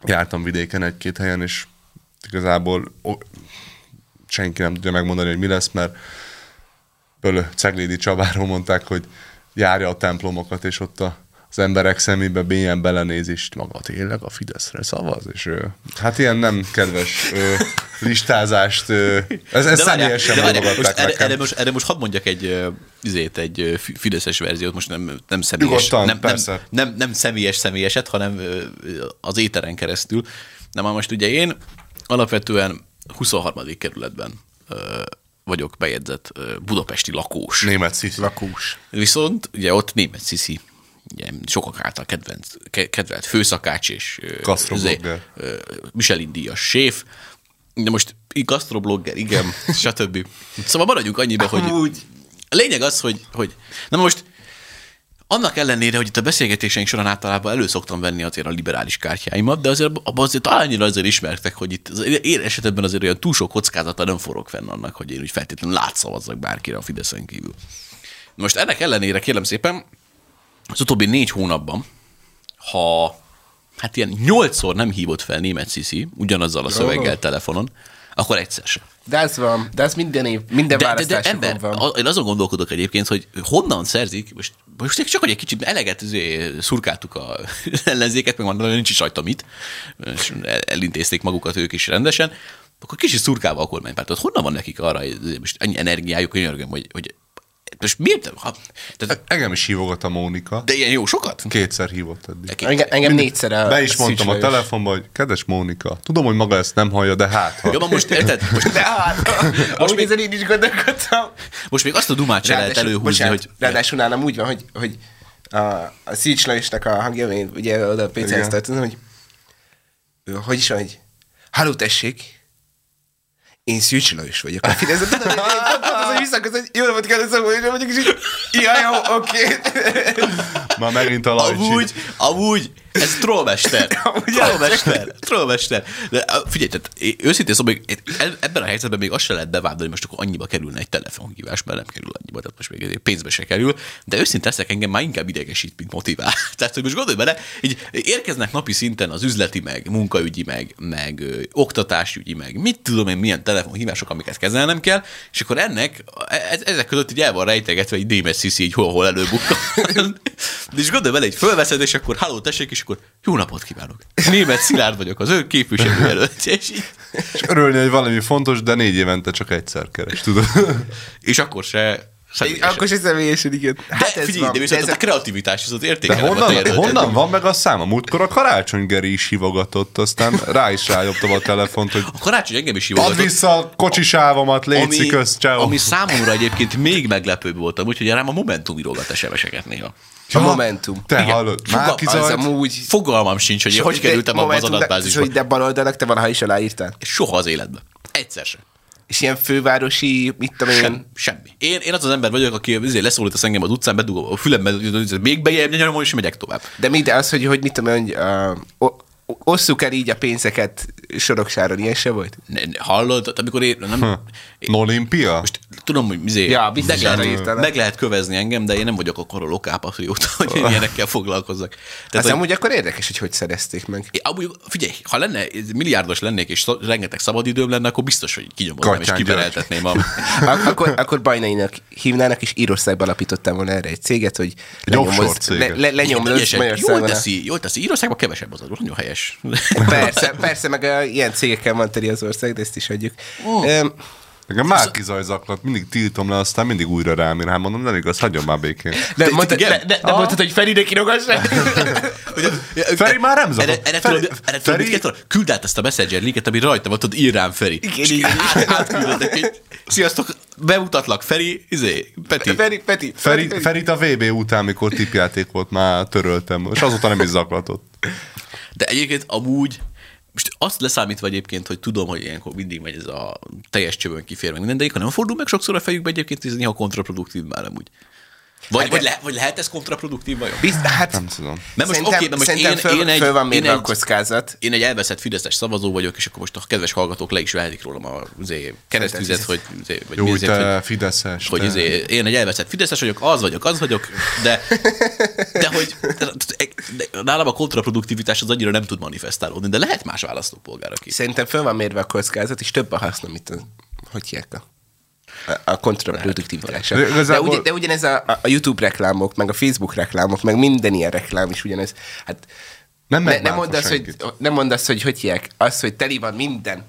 jártam vidéken egy-két helyen, és igazából senki nem tudja megmondani, hogy mi lesz, mert Pölö Ceglédi Csabáról mondták, hogy járja a templomokat, és ott a, az emberek szemébe bélyen belenéz, és maga tényleg a Fideszre szavaz, és ö, hát ilyen nem kedves ö, listázást, ö, ez, ez De személyesen de várjál, mondogatták most erre, erre, most, erre most hadd mondjak egy, ö, izét, egy fideszes verziót, most nem, nem személyes, Nyugodtan, nem, nem, persze. nem, nem, személyes személyeset, hanem az éteren keresztül. Na már most ugye én alapvetően 23. kerületben vagyok bejegyzett budapesti lakós. Német sziszi. Lakós. Viszont ugye ott német sziszi, ugye sokak által kedvenc, ke- kedvelt főszakács és ö, Michelin díjas séf, de most gasztroblogger, igen, stb. Szóval maradjunk annyiba, hogy Amúgy. a lényeg az, hogy, hogy na most annak ellenére, hogy itt a beszélgetéseink során általában elő szoktam venni azért a liberális kártyáimat, de azért abban azért annyira azért ismertek, hogy itt az én esetemben azért olyan túl sok kockázata nem forog fenn annak, hogy én úgy feltétlenül látszavazzak bárkire a Fideszen kívül. Most ennek ellenére kérem szépen, az utóbbi négy hónapban, ha hát ilyen nyolcszor nem hívott fel német Sziszi, ugyanazzal a szöveggel telefonon, akkor egyszer sem. De ez van, de ez minden év, minden De, de, de ember, van. én azon gondolkodok egyébként, hogy honnan szerzik, most, most csak hogy egy kicsit eleget izé, szurkáltuk a ellenzéket, meg mondom, hogy nincs is rajta mit, elintézték magukat ők is rendesen, akkor kicsit szurkálva a kormánypártot. Honnan van nekik arra, hogy most annyi energiájuk, hogy nyörgöm, hogy, hogy most miért? Ha, tehát, Engem is hívogat a Mónika. de ilyen jó sokat? Kétszer hívott eddig. Engem, engem négyszer a Be is mondtam a telefonba, hogy kedves Mónika, tudom, hogy maga ezt nem hallja, de hát ha. Jó, van most érted? Most, De hát, most még én is gondolkodtam. most még azt a dumát se lehet előhúzni, bocsánat, hogy... Ráadásul nálam úgy van, hogy, hogy a, a Szícs Lajosnak a hangja, ugye oda a PC-hez tartozom, hogy hogy is van, hogy halló tessék, én Szűcs Lajos vagyok. A Fidesz, tudod, én pont az, hogy visszaköz, hogy jó napot kell szólni, hogy mondjuk, és így, ja, jó, oké. Már megint a Lajcsi. Amúgy, amúgy, ez trollmester. Trollmester. Trollmester. De figyelj, tehát én őszintén szóval még e- ebben a helyzetben még azt se lehet bevádolni, most akkor annyiba kerülne egy telefonhívás, mert nem kerül annyiba, tehát most még pénzbe se kerül, de őszintén leszek engem már inkább idegesít, mint motivál. Tehát, hogy most gondolj bele, így érkeznek napi szinten az üzleti, meg munkaügyi, meg, meg ö, oktatásügyi, meg mit tudom én, milyen telefonhívások, amiket kezelnem kell, és akkor ennek, e- ezek között így el van rejtegetve egy Démes Sziszi így hol-hol előbukkan. És gondolj bele, egy fölveszed, és akkor halló, tessék, és akkor jó napot kívánok. Német Szilárd vagyok, az ön képviselőjelöltje, és, így, És örülni, hogy valami fontos, de négy évente csak egyszer keres, tudod? és akkor se Személyesen. Akkor se személyesen, igen. De Hát ez figyelj, van. de De viszont ez a kreativitás az De értékelem. a honnan, honnan van meg a szám? A múltkor a Karácsony Geri is hívogatott, aztán rá is rájobtam a telefont, hogy A karácsony engem is add hívogatott. vissza a kocsisávomat, létszik közt, ciao. ami számomra egyébként még meglepőbb volt, úgyhogy rám a Momentum írogat SMS-eket néha. a Momentum. Te Igen. hallod, Fogal- Máki Az amúgy... Fogalmam sincs, hogy én hogy de kerültem abba az de- adatbázisba. hogy De baloldalak te valaha is aláírtál? Soha az életben. Egyszer sem. És ilyen fővárosi, mit tudom én, Sem, semmi. Én, én az az ember vagyok, aki azért leszólítasz engem az utcán, bedugom a fülembe, még bejebb nyomom, és megyek tovább. de mi, de az, hogy, hogy mit tudom én, hogy uh, osszuk el így a pénzeket soroksáron, ilyen se volt? Ne, ne, hallod, amikor én nem... én, Olimpia? most tudom, hogy izé, Ja, meg, lehet, meg lehet kövezni engem, de én nem vagyok akkor a lokápatrióta, hogy én ilyenekkel foglalkozzak. Tehát az hogy, amúgy akkor érdekes, hogy hogy szerezték meg. én, amúgy, figyelj, ha lenne, milliárdos lennék, és rengeteg szabadidőm lenne, akkor biztos, hogy kinyomoznám, és kibereltetném a... Ak- akkor, akkor Bajnainak hívnának, és Írországban alapítottam volna erre egy céget, hogy lenyomozd, céget. le, le, lenyomlősz Ügyesen, Jól teszi, jól teszi. Írországban kevesebb az adó, nagyon helyes. Persze, persze, meg ilyen cégekkel van teli az ország, de ezt is adjuk. Öm, Nekem Márki Zaj zaklat, mindig tiltom le, aztán mindig újra rám ír. Hát mondom, nem igaz, hagyjon már békén. De, Te- mondtad, de, de, de mondtad, hogy Ferinek írogassák? Feri már nem zaklat. Erre, erre Feri- tudod, erre Feri- tudod? Küld át ezt a messenger linket, ami rajta van, tudod, ír rám Feri. Igen, igen. át- Átküldöttek, hogy sziasztok, bemutatlak Feri, izé, Peti. Feri, Peti. Feri, Ferit a VB után, mikor tipjáték volt, már töröltem, és azóta nem is zaklatott. De egyébként amúgy, most azt leszámítva egyébként, hogy tudom, hogy ilyenkor mindig megy ez a teljes csövön kifér meg minden, de ilyenkor nem fordul meg sokszor a fejükbe egyébként, ez néha kontraproduktív már amúgy. Vagy, Hát vagy, le, vagy lehet ez kontraproduktív vajon? Bizt, hát, Nem tudom. Mert most szerintem, oké, de most szerintem én, föl, én egy, föl van én mérve a egy, kockázat. én egy elveszett fideszes szavazó vagyok, és akkor most a kedves hallgatók le is vehetik rólam a izé, keresztüzet, hogy, izé, vagy Jó, mi hogy azért, te hogy, Fideszes. hogy te- izé, én egy elveszett fideszes vagyok, az vagyok, az vagyok, de, de hogy de, de, nálam a kontraproduktivitás az annyira nem tud manifestálódni, de lehet más választópolgár, aki. Szerintem föl van mérve a kockázat, és több a haszna, mint a, hogy hívják a, kontraproduktivitása. De De, igazából- ugyan, de ugyanez a, a YouTube reklámok, meg a Facebook reklámok, meg minden ilyen reklám is ugyanez. Hát Nem ne, nem mondd azt, hogy, nem mondd azt, hogy hogy hívják, az, hogy teli van minden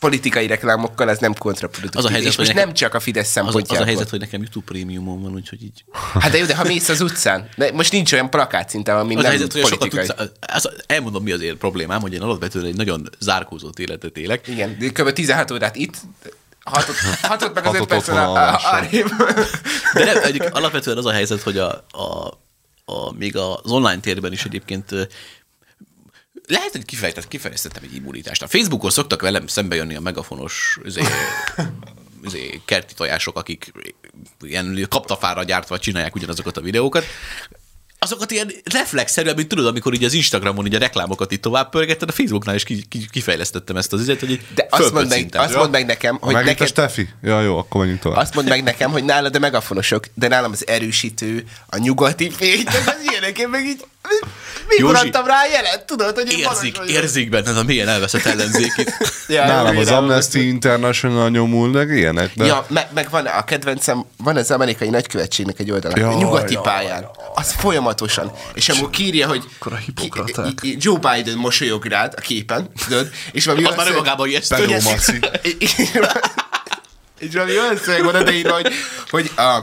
politikai reklámokkal, az nem kontraproduktív. Az a helyzet, és hogy most nekem- nem csak a Fidesz Az, az szempontjából. a helyzet, hogy nekem YouTube prémiumom van, úgyhogy így. Hát de jó, de ha mész az utcán, de most nincs olyan plakát szinte, ami Az a nem helyzet, hogy a sokat politikai. tudsz, az, elmondom, mi az én problémám, hogy én alapvetően egy nagyon zárkózott életet élek. Igen, de kb. 16 órát itt, hatot, hatot meg az 5 Hatot percen otthon a- a- alvással. arrébb. De nem, egyik, alapvetően az a helyzet, hogy a, a, a, még az online térben is egyébként lehet, hogy kifejtett, kifejeztettem egy immunitást. A Facebookon szoktak velem szembe jönni a megafonos izé, izé, kerti tojások, akik ilyen kaptafára gyártva csinálják ugyanazokat a videókat. Azokat ilyen reflexzerűen, mint tudod, amikor így az Instagramon így a reklámokat itt tovább pörgetted, a Facebooknál is ki, ki, kifejlesztettem ezt az izet, hogy De azt mondd, meg, azt mondd meg nekem, hogy Megint a neked, Steffi? Ja, jó, akkor menjünk tovább. azt mondd meg nekem, hogy nálad a megafonosok, de nálam az erősítő, a nyugati fény, az ilyenek, én meg így, mikor Józsi, adtam rá jelet, tudod, hogy én Érzik, érzik benned a mélyen elveszett ellenzékit. Ja, Nálam az Amnesty International nyomul, meg ilyenek, de... Ja, meg, meg van a kedvencem, van az amerikai nagykövetségnek egy oldala, Jaj, a nyugati jaj, pályán. Az folyamatosan. És amikor kírja, hogy hipokraták. ki- Joe Biden mosolyog rád a képen, tudod? És valami Az már önmagában ijesztő. És valami olyan szöveg van odaírva, hogy, hogy, a,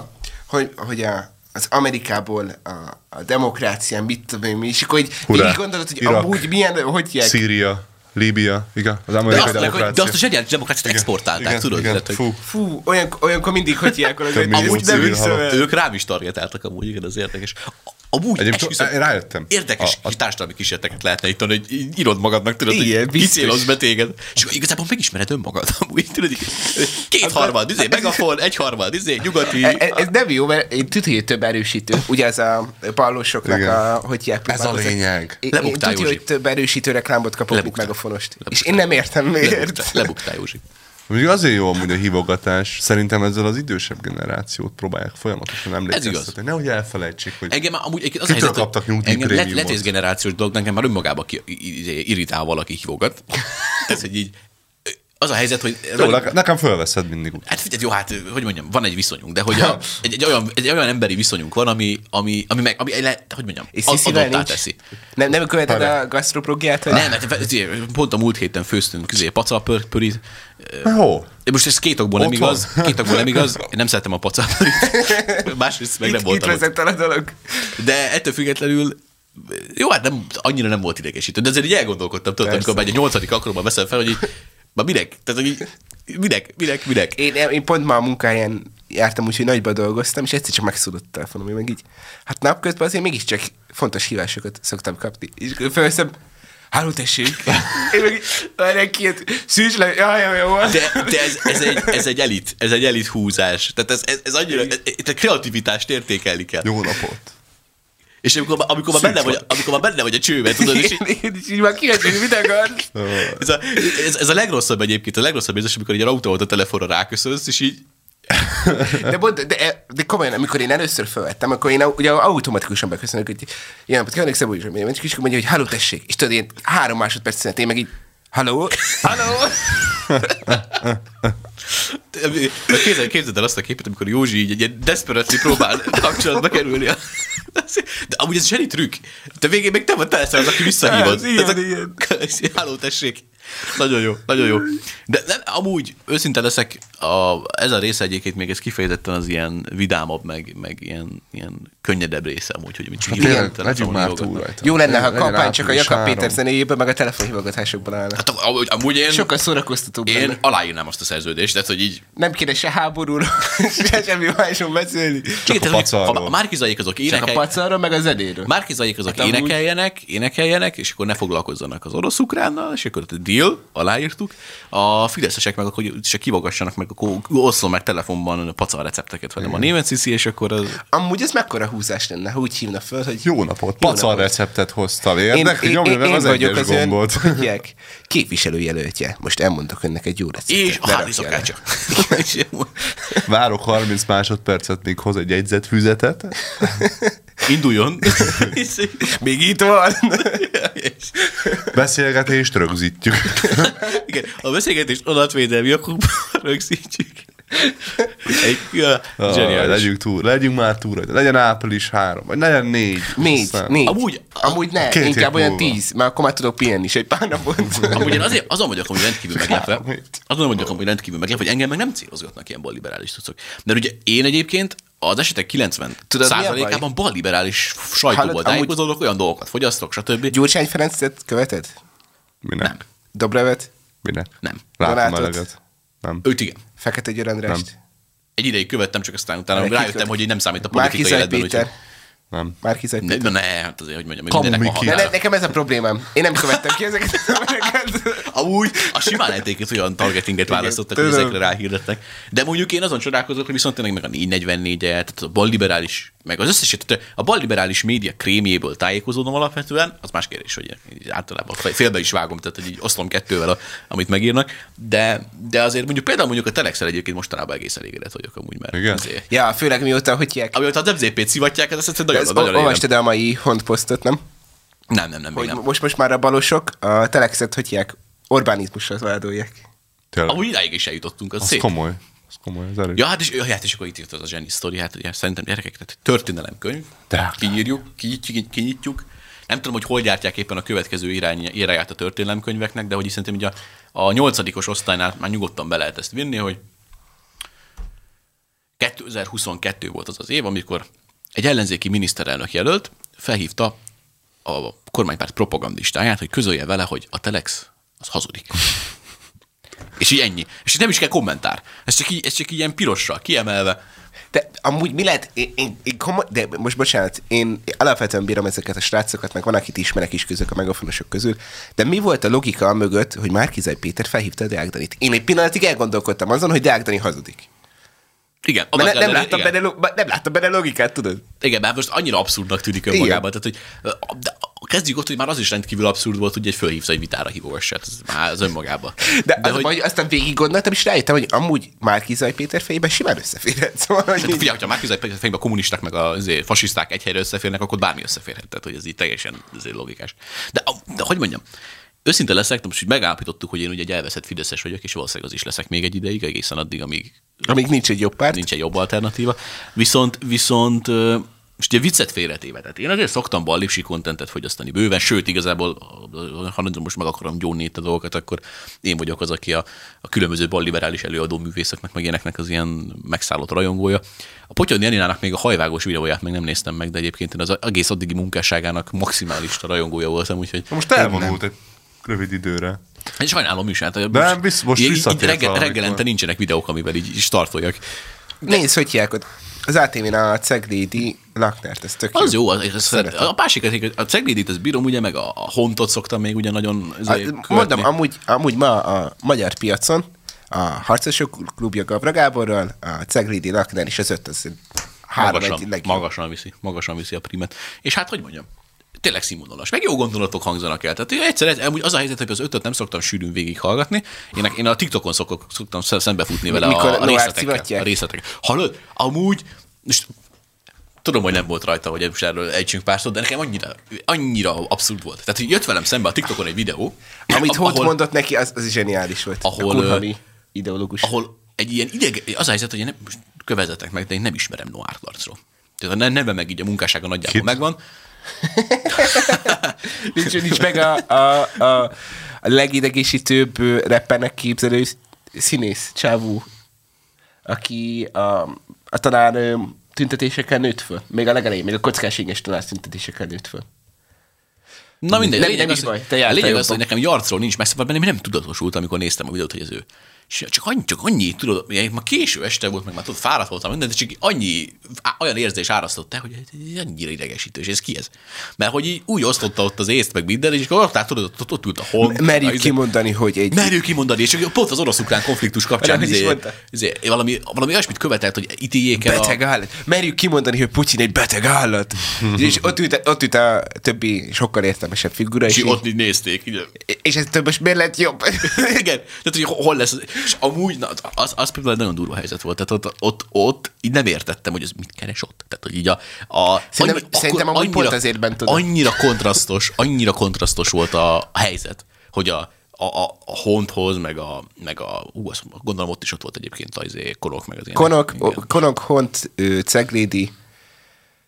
hogy, hogy a, az Amerikából a, a demokrácián mit tudom én mi, és akkor így Hurrá. végig gondolod, hogy Irak. amúgy milyen, hogy hívják? Szíria, Líbia, igen, az De amerikai azt, de demokrácia. azt a zseniális demokráciát exportálták, igen, tudod? Igen, hogy fú. Fú, olyan, olyankor mindig hogy valahogy, Több hogy amúgy nem el. ők rám is targetáltak amúgy, igen, az érdekes. Amúgy Egyébként esküszöm, én rájöttem. Érdekes A- a- társadalmi kísérleteket lehetne itt tanulni, hogy írod magadnak, tudod, Igen, hogy biztos. kicélozz be téged. És akkor igazából megismered önmagad amúgy, tudod, két harmad, izé, megafon, egy harmad, izé, nyugati. E- e- Ez nem jó, mert én tudja, hogy több erősítő. Ugye ez a pallósoknak Igen. a, hogy hívják? Ez a lényeg. Én, én Lebuktál, tudja, hogy több erősítő reklámot kapok, mint Lebuktál. megafonost. És én nem értem miért. Lebuktál, lebuktál Józsi. Mondjuk azért jó amúgy a hívogatás, szerintem ezzel az idősebb generációt próbálják folyamatosan emlékeztetni. Nehogy elfelejtsék, hogy Engem már amúgy az a Kitől kaptak engem let, nyugdíjprémiumot? generációs dolog, engem már önmagában ki, irritál valaki hívogat. Ez, hogy így az a helyzet, hogy... Jó, nekem- nekem fölveszed mindig úgy. Hát figyelj, jó, hát hogy mondjam, van egy viszonyunk, de hogy a, egy, egy, olyan, egy olyan emberi viszonyunk van, ami, ami, ami, meg, ami le, hogy mondjam, És adottá nincs? teszi. Nem, nem követed a gasztroprogiát? vagy? Nem, mert figyelj, pont a múlt héten főztünk közé pacalpörit. Jó. Most ez két okból nem igaz, két okból nem igaz, én nem szeretem a pacalpörit. Másrészt meg nem Itt, itt voltam vezettel a dolog. De ettől függetlenül jó, hát nem, annyira nem volt idegesítő, de azért így elgondolkodtam, tudod, amikor már egy nyolcadik alkalommal veszem fel, hogy így, ma minek? Tehát, hogy minek, minek, minek? Én, én pont ma a munkáján jártam, úgyhogy nagyba dolgoztam, és egyszer csak megszólott a telefonom, én meg így. Hát napközben azért mégiscsak fontos hívásokat szoktam kapni. És felveszem, Háló, tessék! Én meg így, várjál hát szűcs le, jaj, jaj, jó. De, de ez, ez, egy, ez, egy elit, ez egy elit húzás. Tehát ez, ez, ez annyira, ez, itt a kreativitást értékelni kell. Jó napot. És amikor, amikor, már benne vagy, amikor már benne vagy a csőben, tudod, és így, Én, így már kíváncsi, hogy mit akarsz. ez, a, ez, ez, a legrosszabb egyébként, a legrosszabb érzés, amikor egy autó a telefonra ráköszönsz, és így De, mond, de, de komolyan, amikor én először felvettem, akkor én ugye automatikusan beköszönök, hogy ilyen napot kívánok, Szabó és akkor mondja, hogy halló, tessék. És tudod, én három másodperc szünet, én meg így, halló, halló. Képzeld, képzeld el azt a képet, amikor Józsi így egy ilyen desperately próbál kapcsolatba kerülni. A... De amúgy ez zseni trükk. De végén még te vagy te leszel az, aki visszahívod. Ez ilyen, ilyen. Háló, tessék. Nagyon jó, nagyon jó. De nem, amúgy őszinte leszek, a, ez a része egyébként még ez kifejezetten az ilyen vidámabb, meg, meg ilyen, ilyen könnyedebb része amúgy, hogy mit Tényleg, telefonon legyünk már túl rajta. Jó lenne, ha a kampány csak a Jakab. Péter zenéjéből, meg a telefonhívogatásokból állna. Hát amúgy, amúgy én, Sokkal szórakoztatóbb én lenne. aláírnám azt a szerződést, tehát hogy így Nem kéne se háborúról, se semmi máson beszélni. Csak a tehát, hogy pacarról. ha a Márkizaik azok Csak a pacarról, meg a zenéről. Márkizaik azok Hát amúgy- énekeljenek, énekeljenek, és akkor ne foglalkozzanak az orosz-ukránnal, és akkor deal, aláírtuk. A fideszesek meg akkor csak kivogassanak meg, akkor osszon meg telefonban a pacal recepteket velem a német sziszi, és akkor az... Amúgy ez mekkora húzás lenne, ha úgy hívna föl, hogy Jó napot. Pacal napot. receptet hoztam. Érdek, hogy nyomja meg az vagyok ön gombot. hívják, képviselőjelöltje. Most elmondok önnek egy jó receptet. És a Ne házi rakja le. szakácsa. Várok 30 másodpercet, még hoz egy jegyzetfüzetet. Induljon. Még itt van. Beszélgetést rögzítjük. Igen, a beszélgetést adatvédelmi akkor rögzítjük. Egy, ja, Ah, legyünk, túl, legyünk már túl rajta. Legyen április három, vagy legyen négy. Négy, Aztán- négy. Amúgy- Amúgy ne, Két inkább olyan múlva. tíz, mert akkor már tudok pihenni is egy pár napot. Amúgy én azért, azon vagyok amúgy rendkívül meglepve, azon vagyok amúgy rendkívül meglepve, hogy engem meg nem célozgatnak ilyen balliberális tucok. Mert ugye én egyébként az esetek 90 Tudod, százalékában balliberális sajtóból Hallod, amúgy- tájékozódok, olyan dolgokat fogyasztok, stb. Gyurcsány Ferencet követed? Minek? Nem. Dobrevet? Minek? Nem. Látom Donátot? Nem. Őt igen. Fekete Győr Andrást? Egy ideig követtem, csak aztán utána rájöttem, hogy így nem számít a politikai életben. Péter. úgyhogy- Nem. Márkizaj Ne, Péter. na ne, hát azért, hogy mondjam, van Miki. Ne, ne, nekem ez a problémám. Én nem követtem ki ezeket az embereket. Amúgy a simán egyébként olyan targetinget választottak, hogy ezekre ráhirdetnek. De mondjuk én azon csodálkozok, hogy viszont tényleg meg a 444 -e, tehát a balliberális, meg az összes, tehát a balliberális média krémjéből tájékozódom alapvetően, az más kérdés, hogy általában félbe is vágom, tehát hogy így oszlom kettővel, a, amit megírnak, de, de azért mondjuk például mondjuk a Telexel egyébként mostanában egész elégedett vagyok amúgy, mert Igen? azért, Ja, főleg mióta, hogy hívják. amióta az MZP-t szivatják, ez azt nagyon, ez, nagyon olvastad a mai Hont posztot, nem? Nem, nem, nem, Hogy nem. most, most már a balosok a telexet, hogy hívják, Orbánizmussal vádolják. Tényleg. Amúgy idáig is eljutottunk, az, Az szép. komoly. Az komoly, ez erős. Ja, hát és, ja, hát és akkor itt jött az a zseni sztori, hát ugye szerintem gyerekek, tehát történelemkönyv, De. kiírjuk, kinyitjuk, kinyitjuk. Nem tudom, hogy hol gyártják éppen a következő irány, irányát a történelemkönyveknek, de hogy szerintem ugye a, a nyolcadikos osztálynál már nyugodtan be lehet ezt vinni, hogy 2022 volt az az év, amikor egy ellenzéki miniszterelnök jelölt felhívta a kormánypárt propagandistáját, hogy közölje vele, hogy a Telex az hazudik. És így ennyi. És nem is kell kommentár. Ez csak így, ez csak így ilyen pirossal kiemelve. De amúgy mi lehet, én, én, én komoly, de most bocsánat, én alapvetően bírom ezeket a srácokat, meg van, akit ismerek is közök a megafonosok közül, de mi volt a logika mögött, hogy Márkizaj Péter felhívta a Deák? Én egy pillanatig elgondolkodtam azon, hogy Deák hazudik. Igen, ne, nem, ellenére- láttam igen. benne, nem láttam benne logikát, tudod? Igen, mert most annyira abszurdnak tűnik önmagában. Tehát, hogy, de kezdjük ott, hogy már az is rendkívül abszurd volt, hogy egy fölhívsz egy vitára hívós, hát ez már az önmagában. De, de az, hogy, hogy... aztán végig gondoltam, és rájöttem, hogy amúgy Márkizaj Péter fejében simán összeférhet. Szóval, hogy Hát figyelj, hogyha már fejben a kommunisták meg a azért, fasiszták egy helyre összeférnek, akkor bármi összeférhet. Tehát, hogy ez így teljesen logikás. De, de hogy mondjam, őszinte leszek, most így megállapítottuk, hogy én ugye egy elveszett Fideszes vagyok, és valószínűleg az is leszek még egy ideig, egészen addig, amíg Amíg nincs egy jobb párt. nincs egy jobb alternatíva. Viszont, viszont most ugye viccet félretéve, tehát én azért szoktam ballipsi kontentet fogyasztani bőven, sőt, igazából, ha most meg akarom gyónni itt a dolgokat, akkor én vagyok az, aki a, a különböző balliberális előadó művészeknek, meg ilyeneknek az ilyen megszállott rajongója. A Potyod Janinának még a hajvágós videóját meg nem néztem meg, de egyébként én az egész addigi munkásságának maximális rajongója voltam, úgyhogy Most elvonult egy rövid időre. én sajnálom is, hát nem, visz- most így- reggel, valamikor. reggelente nincsenek videók, amivel így, startoljak. Nézd, hogy ott. Az ATV-n a Ceglédi Laknert, ez tök Az jó, az, az a másik, a Ceglédit az bírom, ugye, meg a, a Hontot szoktam még ugye nagyon A, mondom, amúgy, amúgy ma a magyar piacon a Harcosok klubja Gabra Gáborral, a Ceglédi Lakner és az öt, az három egy magasan, legjobb. magasan, viszi, magasan viszi a primet. És hát, hogy mondjam, tényleg színvonalas, meg jó gondolatok hangzanak el. Tehát egyszer, amúgy az a helyzet, hogy az ötöt nem szoktam sűrűn végighallgatni. Én, én a TikTokon szokok, szoktam sze- szembefutni vele Mikor a, a részletekkel. A részletekkel. Hallod? Amúgy, most tudom, hogy nem volt rajta, hogy most erről ejtsünk pár szót, de nekem annyira, annyira abszurd volt. Tehát, jött velem szembe a TikTokon egy videó, Amit ahol- Holt mondott neki, az, az zseniális volt. Ahol, a ideológus. ahol egy ilyen ideg, az a helyzet, hogy én nem, most kövezetek meg, de én nem ismerem Noir arcról. Tehát a ne- neve meg így a munkássága nagyjából Kit? megvan. nincs, nincs meg a, a, a, a legidegesítőbb rappernek képzelő színész, csávú, aki a, a tanár ö, tüntetésekkel nőtt föl. Még a legelején, még a kockás inges tanár tüntetésekkel nőtt föl. Na mindegy, Nem- lényeg nem az, baj, te lényeg az, hogy nekem egy arcról nincs messze, mert nem tudatosult, amikor néztem a videót, hogy ez ő. És csak annyi, csak annyi, tudod, ma késő este volt, meg már tudod, fáradt voltam, minden, de csak annyi, olyan érzés árasztott el, hogy ez annyira idegesítő, és ez ki ez? Mert hogy így úgy osztotta ott az észt, meg minden, és akkor ott, át, tudod, ott, ott ült a hon. Merjük a- kimondani, hogy egy... Merjük kimondani, és pont az orosz-ukrán konfliktus kapcsán izé, izé, valami, valami olyasmit követelt, hogy ítéljék el Beteg a... állat. Merjük kimondani, hogy Putyin egy beteg állat. és ott ült, ott ült a többi sokkal értelmesebb figura. És És, ott így nézték. Így, és ez több most miért lett jobb? Igen, tehát hogy hol lesz, és amúgy, na, az, az például egy nagyon durva helyzet volt, tehát ott, ott, ott így nem értettem, hogy ez mit keres ott. Tehát, hogy így a... a Szerintem- szerintem amúgy pont azért bent oda. Annyira kontrasztos, annyira kontrasztos volt a, a helyzet, hogy a, a, a, a Honthoz, meg a, meg a, ú, azt gondolom ott is ott volt egyébként az izé, korok, meg az ilyen. Konok, Igen. Konok, Hont, Ceglédi,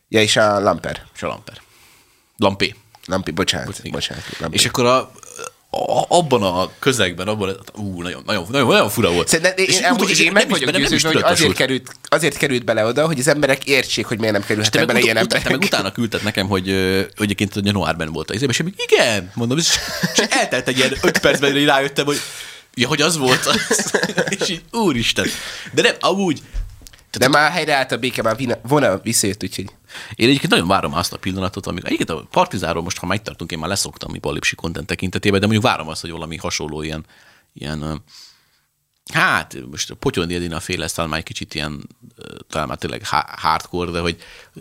ja, és a Lamper. És a Lamper. Lampé. Lampi, bocsánat, Igen. bocsánat. Lampi. És akkor a, a, abban a közegben, abban, ú, nagyon, nagyon, nagyon, nagyon fura volt. Szerintem én, És én, amúgy, és én meg vagyok győződve, hogy azért került, azért került bele oda, hogy az emberek értsék, hogy miért nem kerülhetnek bele ilyen te meg emberek. utána küldted nekem, hogy egyébként januárban volt a és én még igen, mondom, és, és eltelt egy ilyen öt percben, hogy rájöttem, hogy ja, hogy az volt az. és így, úristen. De nem, amúgy, De már helyreállt a béke, már vina- vona visszajött, úgyhogy én egyébként nagyon várom azt a pillanatot, amikor egyébként a Partizáról most, ha megtartunk, én már leszoktam mi Ballipsi content tekintetében, de mondjuk várom azt, hogy valami hasonló ilyen, ilyen Hát, most a Potyondi Edina féle, ez talán már egy kicsit ilyen, talán már tényleg hardcore, de hogy,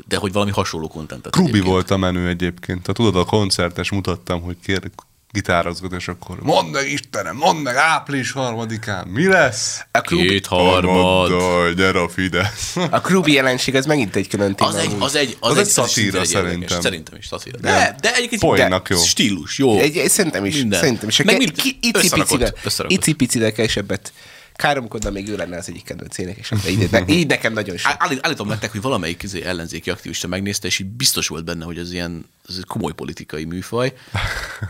de hogy valami hasonló kontentet. Krubi egyébként. volt a menő egyébként. Ha tudod, a koncertes mutattam, hogy kér gitározgat, és akkor mondd meg Istenem, mondd meg április harmadikán, mi lesz? a Krubi, Két harmad. Mondd, gyere a Fidesz. a Krubi jelenség, az megint egy külön téma. Az egy, az egy, az, Az egy, egy szatíra szerintem. Szerintem is szatíra. De, de egyébként Poénnak de jó. Stílus, jó. Egy, egy, szerintem is, Minden. szerintem is. Meg mind icipicivel, icipicivel kevesebbet káromkodna, még ő lenne az egyik kedvenc énekesem. De így, így nekem nagyon sok. Állít- Állítom nektek, hogy valamelyik izé ellenzéki aktivista megnézte, és így biztos volt benne, hogy ez ilyen ez egy komoly politikai műfaj,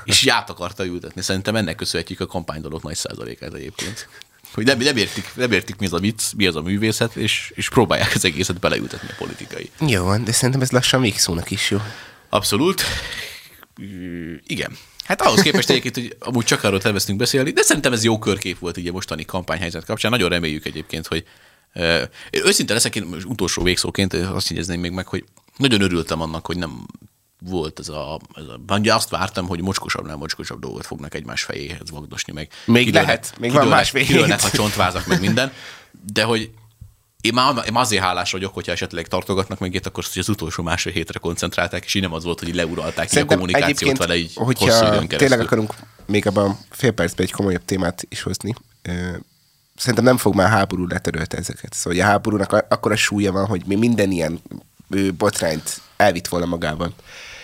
és így át akarta ültetni. Szerintem ennek köszönhetjük a kampánydalok nagy százalékát egyébként. Hogy nem, nem, értik, nem értik, mi az a vicc, mi az a művészet, és, és próbálják az egészet beleültetni a politikai. Jó van, de szerintem ez lassan végszónak is jó. Abszolút. Igen. Hát ahhoz képest egyébként, hogy amúgy csak arról terveztünk beszélni, de szerintem ez jó körkép volt így a mostani kampányhelyzet kapcsán. Nagyon reméljük egyébként, hogy én őszinte leszek, én most utolsó végszóként azt jegyezném még meg, hogy nagyon örültem annak, hogy nem volt ez a, ez a ugye azt vártam, hogy mocskosabb, nem mocskosabb dolgot fognak egymás fejéhez vagdosni meg. Még lehet, még van kidőlnek- más végét. kidőlnek a csontvázak, meg minden, de hogy én már, én már azért hálás vagyok, hogyha esetleg tartogatnak meg itt, akkor az utolsó másfél hétre koncentrálták, és így nem az volt, hogy így leuralták így a kommunikációt vele így hosszú időn hogyha keresztül. tényleg akarunk még abban fél percben egy komolyabb témát is hozni, szerintem nem fog már háború letörölte ezeket. Szóval a háborúnak a- akkora súlya van, hogy mi minden ilyen botrányt elvitt volna magában.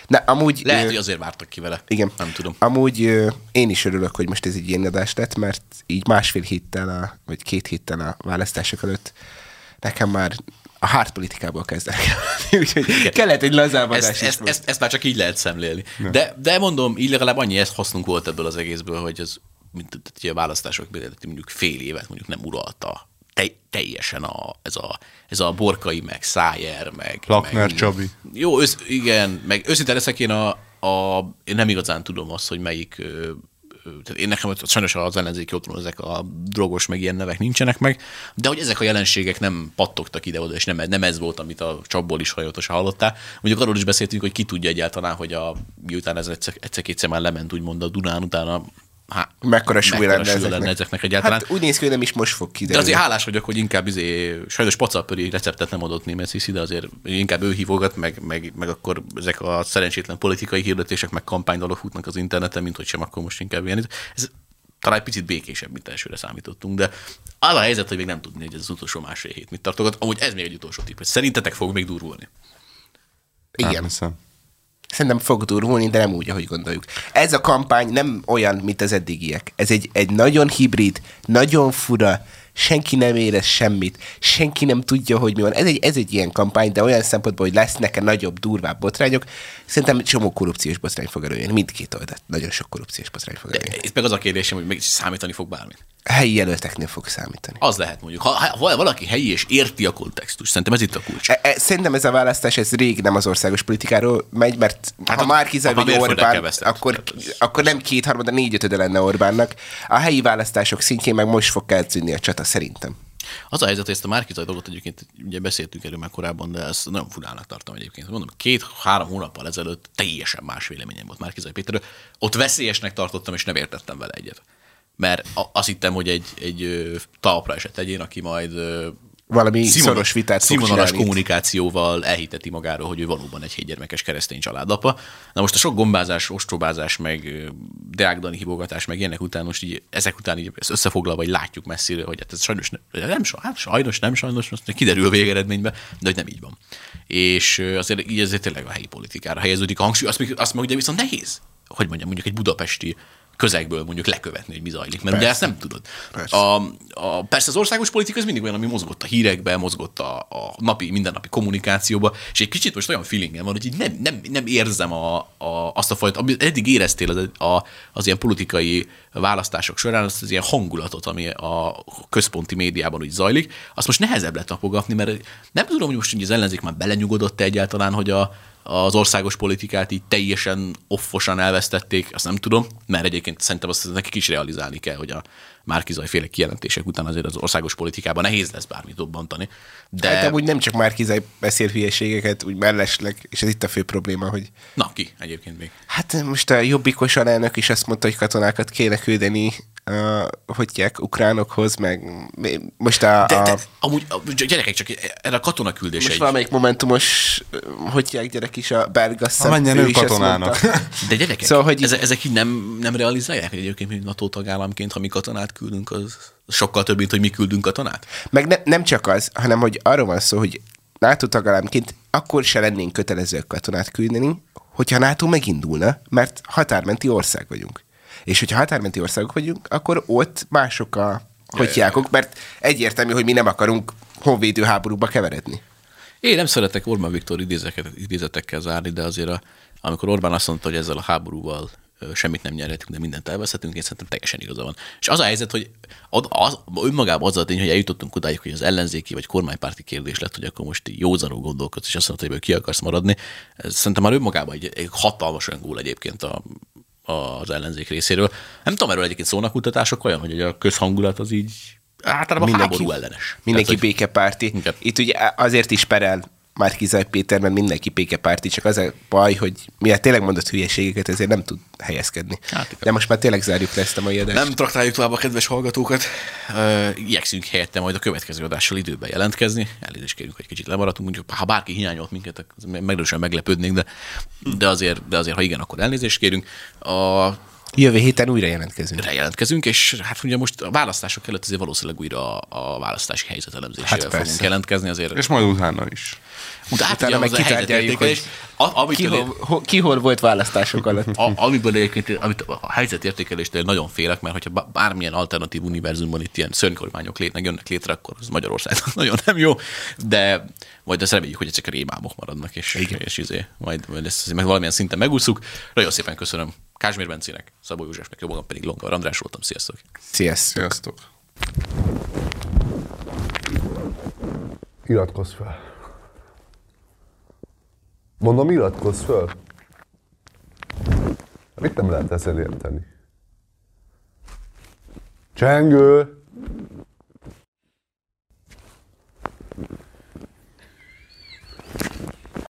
Na, amúgy... Lehet, ö, hogy azért vártak ki vele. Igen. Nem tudom. Amúgy ö, én is örülök, hogy most ez egy ilyen adás lett, mert így másfél héttel, a, vagy két héttel a választások előtt nekem már a hártpolitikából kezdenek el. Úgyhogy kellett egy lazább ezt, ezt, most. ezt, ezt, már csak így lehet szemlélni. De, de mondom, így legalább annyi ezt hasznunk volt ebből az egészből, hogy ez mint a választások mondjuk fél évet mondjuk nem uralta te, teljesen a, ez, a, ez a borkai, meg szájer, meg... Lakner meg, Csabi. Jó, össz, igen, meg őszinte leszek én a, a, én nem igazán tudom azt, hogy melyik tehát én nekem sajnos az ellenzéki otthon ezek a drogos, meg ilyen nevek nincsenek meg, de hogy ezek a jelenségek nem pattogtak ide-oda, és nem, nem ez volt, amit a csapból is hajótosan hallottál. Mondjuk arról is beszéltünk, hogy ki tudja egyáltalán, hogy a, miután ez egyszer- egyszer-kétszer már lement, úgymond a Dunán, utána há, Mekkora súly lenne súly ezeknek. lenne ezeknek egyáltalán. Hát úgy néz ki, hogy nem is most fog De kiderülni. azért hálás vagyok, hogy inkább izé, sajnos pacapöri receptet nem adott német Sziszi, de azért inkább ő hívogat, meg, meg, meg, akkor ezek a szerencsétlen politikai hirdetések, meg kampánydalok futnak az interneten, mint hogy sem akkor most inkább ilyen. Ez talán egy picit békésebb, mint elsőre számítottunk, de az a helyzet, hogy még nem tudni, hogy ez az utolsó másfél hét mit tartogat. Amúgy ez még egy utolsó tipp, szerintetek fog még durvulni. Nem Igen. hiszem. Szerintem fog durvulni, de nem úgy, ahogy gondoljuk. Ez a kampány nem olyan, mint az eddigiek. Ez egy, egy nagyon hibrid, nagyon fura, senki nem érez semmit, senki nem tudja, hogy mi van. Ez egy, ez egy ilyen kampány, de olyan szempontból, hogy lesznek-e nagyobb, durvább botrányok, szerintem csomó korrupciós botrány fog előjönni. Mindkét oldalt. Nagyon sok korrupciós botrány fog De előjönni. itt meg az a kérdésem, hogy meg számítani fog bármi. Helyi jelölteknél fog számítani. Az lehet mondjuk. Ha, ha valaki helyi és érti a kontextus, szerintem ez itt a kulcs. E, e, szerintem ez a választás, ez rég nem az országos politikáról megy, mert hát ha a- már mérföldekkel Orbán, akkor, akkor nem kétharmada, négyötöde lenne Orbánnak. A helyi választások szintjén meg most fog kezdődni a csata, szerintem. Az a helyzet, hogy ezt a Márkizaj dolgot egyébként ugye beszéltünk erről már korábban, de ezt nagyon furának tartom egyébként. Mondom, két-három hónappal ezelőtt teljesen más véleményem volt Márkizaj Péterről. Ott veszélyesnek tartottam, és nem értettem vele egyet. Mert azt hittem, hogy egy, egy talpra esett egyén, aki majd Valami szoros vitát színvonalas kommunikációval elhiteti magáról, hogy ő valóban egy hétgyermekes keresztény családapa. Na most a sok gombázás, ostrobázás, meg ö, Deák Dani hívogatás, meg ilyenek után most így, ezek után így összefoglalva, hogy látjuk messziről, hogy hát ez sajnos, ne- nem, sa- hát sajnos, nem sajnos, most kiderül a végeredményben, de hogy nem így van. És azért így ezért tényleg a helyi politikára helyeződik a hangsúly, azt, azt meg ugye viszont nehéz, hogy mondjam, mondjuk egy budapesti közegből mondjuk lekövetni, hogy mi zajlik, mert ugye ezt nem tudod. Persze. A, a, persze az országos politika az mindig olyan, ami mozgott a hírekbe, mozgott a, a napi, mindennapi kommunikációba, és egy kicsit most olyan feelingem van, hogy így nem, nem, nem érzem a, a, azt a fajta, amit eddig éreztél az, a, az ilyen politikai választások során, azt az ilyen hangulatot, ami a központi médiában úgy zajlik, azt most nehezebb lett tapogatni, mert nem tudom, hogy most így az ellenzék már belenyugodott egyáltalán, hogy a, az országos politikát így teljesen offosan elvesztették, azt nem tudom, mert egyébként szerintem azt nekik is realizálni kell, hogy a Márkizaj féle kijelentések után azért az országos politikában nehéz lesz bármit dobbantani. De, hát amúgy nem csak már kizaj beszél hülyeségeket, úgy mellesleg, és ez itt a fő probléma, hogy na ki egyébként még. hát most a jobbikos alelnök is azt mondta, hogy katonákat kéne küldeni uh, hogy hívják, ukránokhoz, meg most a, De, a de amúgy, a, gyerekek, csak erre a katonaküldése most egy... valamelyik momentumos, ö, hogy hívják gyerek is, a belga szem, menjen ő katonának. De gyerekek, Szóval, hogy ezek, ezek így nem, nem realizálják, hogy egyébként mi NATO tagállamként, ha mi katonát küldünk, az sokkal több, mint hogy mi küldünk katonát? Meg ne, nem csak az, hanem hogy arról van szó, hogy NATO tagállamként akkor se lennénk kötelezőek katonát küldeni, hogyha NATO megindulna, mert határmenti ország vagyunk. És hogyha határmenti országok vagyunk, akkor ott mások a hogyjákok, mert egyértelmű, hogy mi nem akarunk honvédő háborúba keveredni. Én nem szeretek Orbán Viktor idézeket, idézetekkel zárni, de azért a, amikor Orbán azt mondta, hogy ezzel a háborúval semmit nem nyerhetünk, de mindent elveszhetünk, én szerintem teljesen igaza van. És az a helyzet, hogy az, az, önmagában az a tény, hogy eljutottunk odáig, hogy az ellenzéki vagy kormánypárti kérdés lett, hogy akkor most józanul gondolkodsz, és azt mondod, hogy ki akarsz maradni. Ez szerintem már önmagában egy, egy hatalmas öngól egyébként a, az ellenzék részéről. Nem tudom, erről egyébként szónak kutatások olyan, hogy a közhangulat az így általában Mindenki- háború ellenes. Mindenki Tehát, békepárti. Igen. Itt ugye azért is perel már Kizaj Péter, mert mindenki békepárti, csak az a baj, hogy miért tényleg mondott hülyeségeket, ezért nem tud helyezkedni. Hát. De most már tényleg zárjuk le ezt a mai adást. Nem traktáljuk tovább a kedves hallgatókat. Uh, igyekszünk helyette majd a következő adással időben jelentkezni. Elnézést kérünk, hogy kicsit lemaradtunk. Mondjuk, ha bárki hiányolt minket, az meglehetősen meglepődnénk, de, de, azért, de azért, ha igen, akkor elnézést kérünk. A Jövő héten újra jelentkezünk. Re jelentkezünk, és hát ugye most a választások előtt azért valószínűleg újra a, választási helyzet elemzésével Hát fogunk jelentkezni, azért És majd utána is. Utána, hát utána ugye meg kitárgyaljuk, helyzetértékelés, a, Ki hol, ho, ki hol volt választások alatt? a, amiből egyébként amit a helyzetértékeléstől nagyon félek, mert hogyha bá- bármilyen alternatív univerzumban itt ilyen szörnykormányok létnek, jönnek létre, akkor az Magyarország nagyon nem jó, de majd ezt reméljük, hogy ezek a rémámok maradnak, és, és izé, majd, majd ezt meg valamilyen szinten megúszuk. Nagyon szépen köszönöm Kázsmér Bencének, Szabó Józsefnek, jobban pedig Longa András voltam. Sziasztok! Sziasztok. Sziasztok! Iratkozz fel. Mondom, iratkozz föl. Hát Mit nem lehet ezzel érteni? Csengő!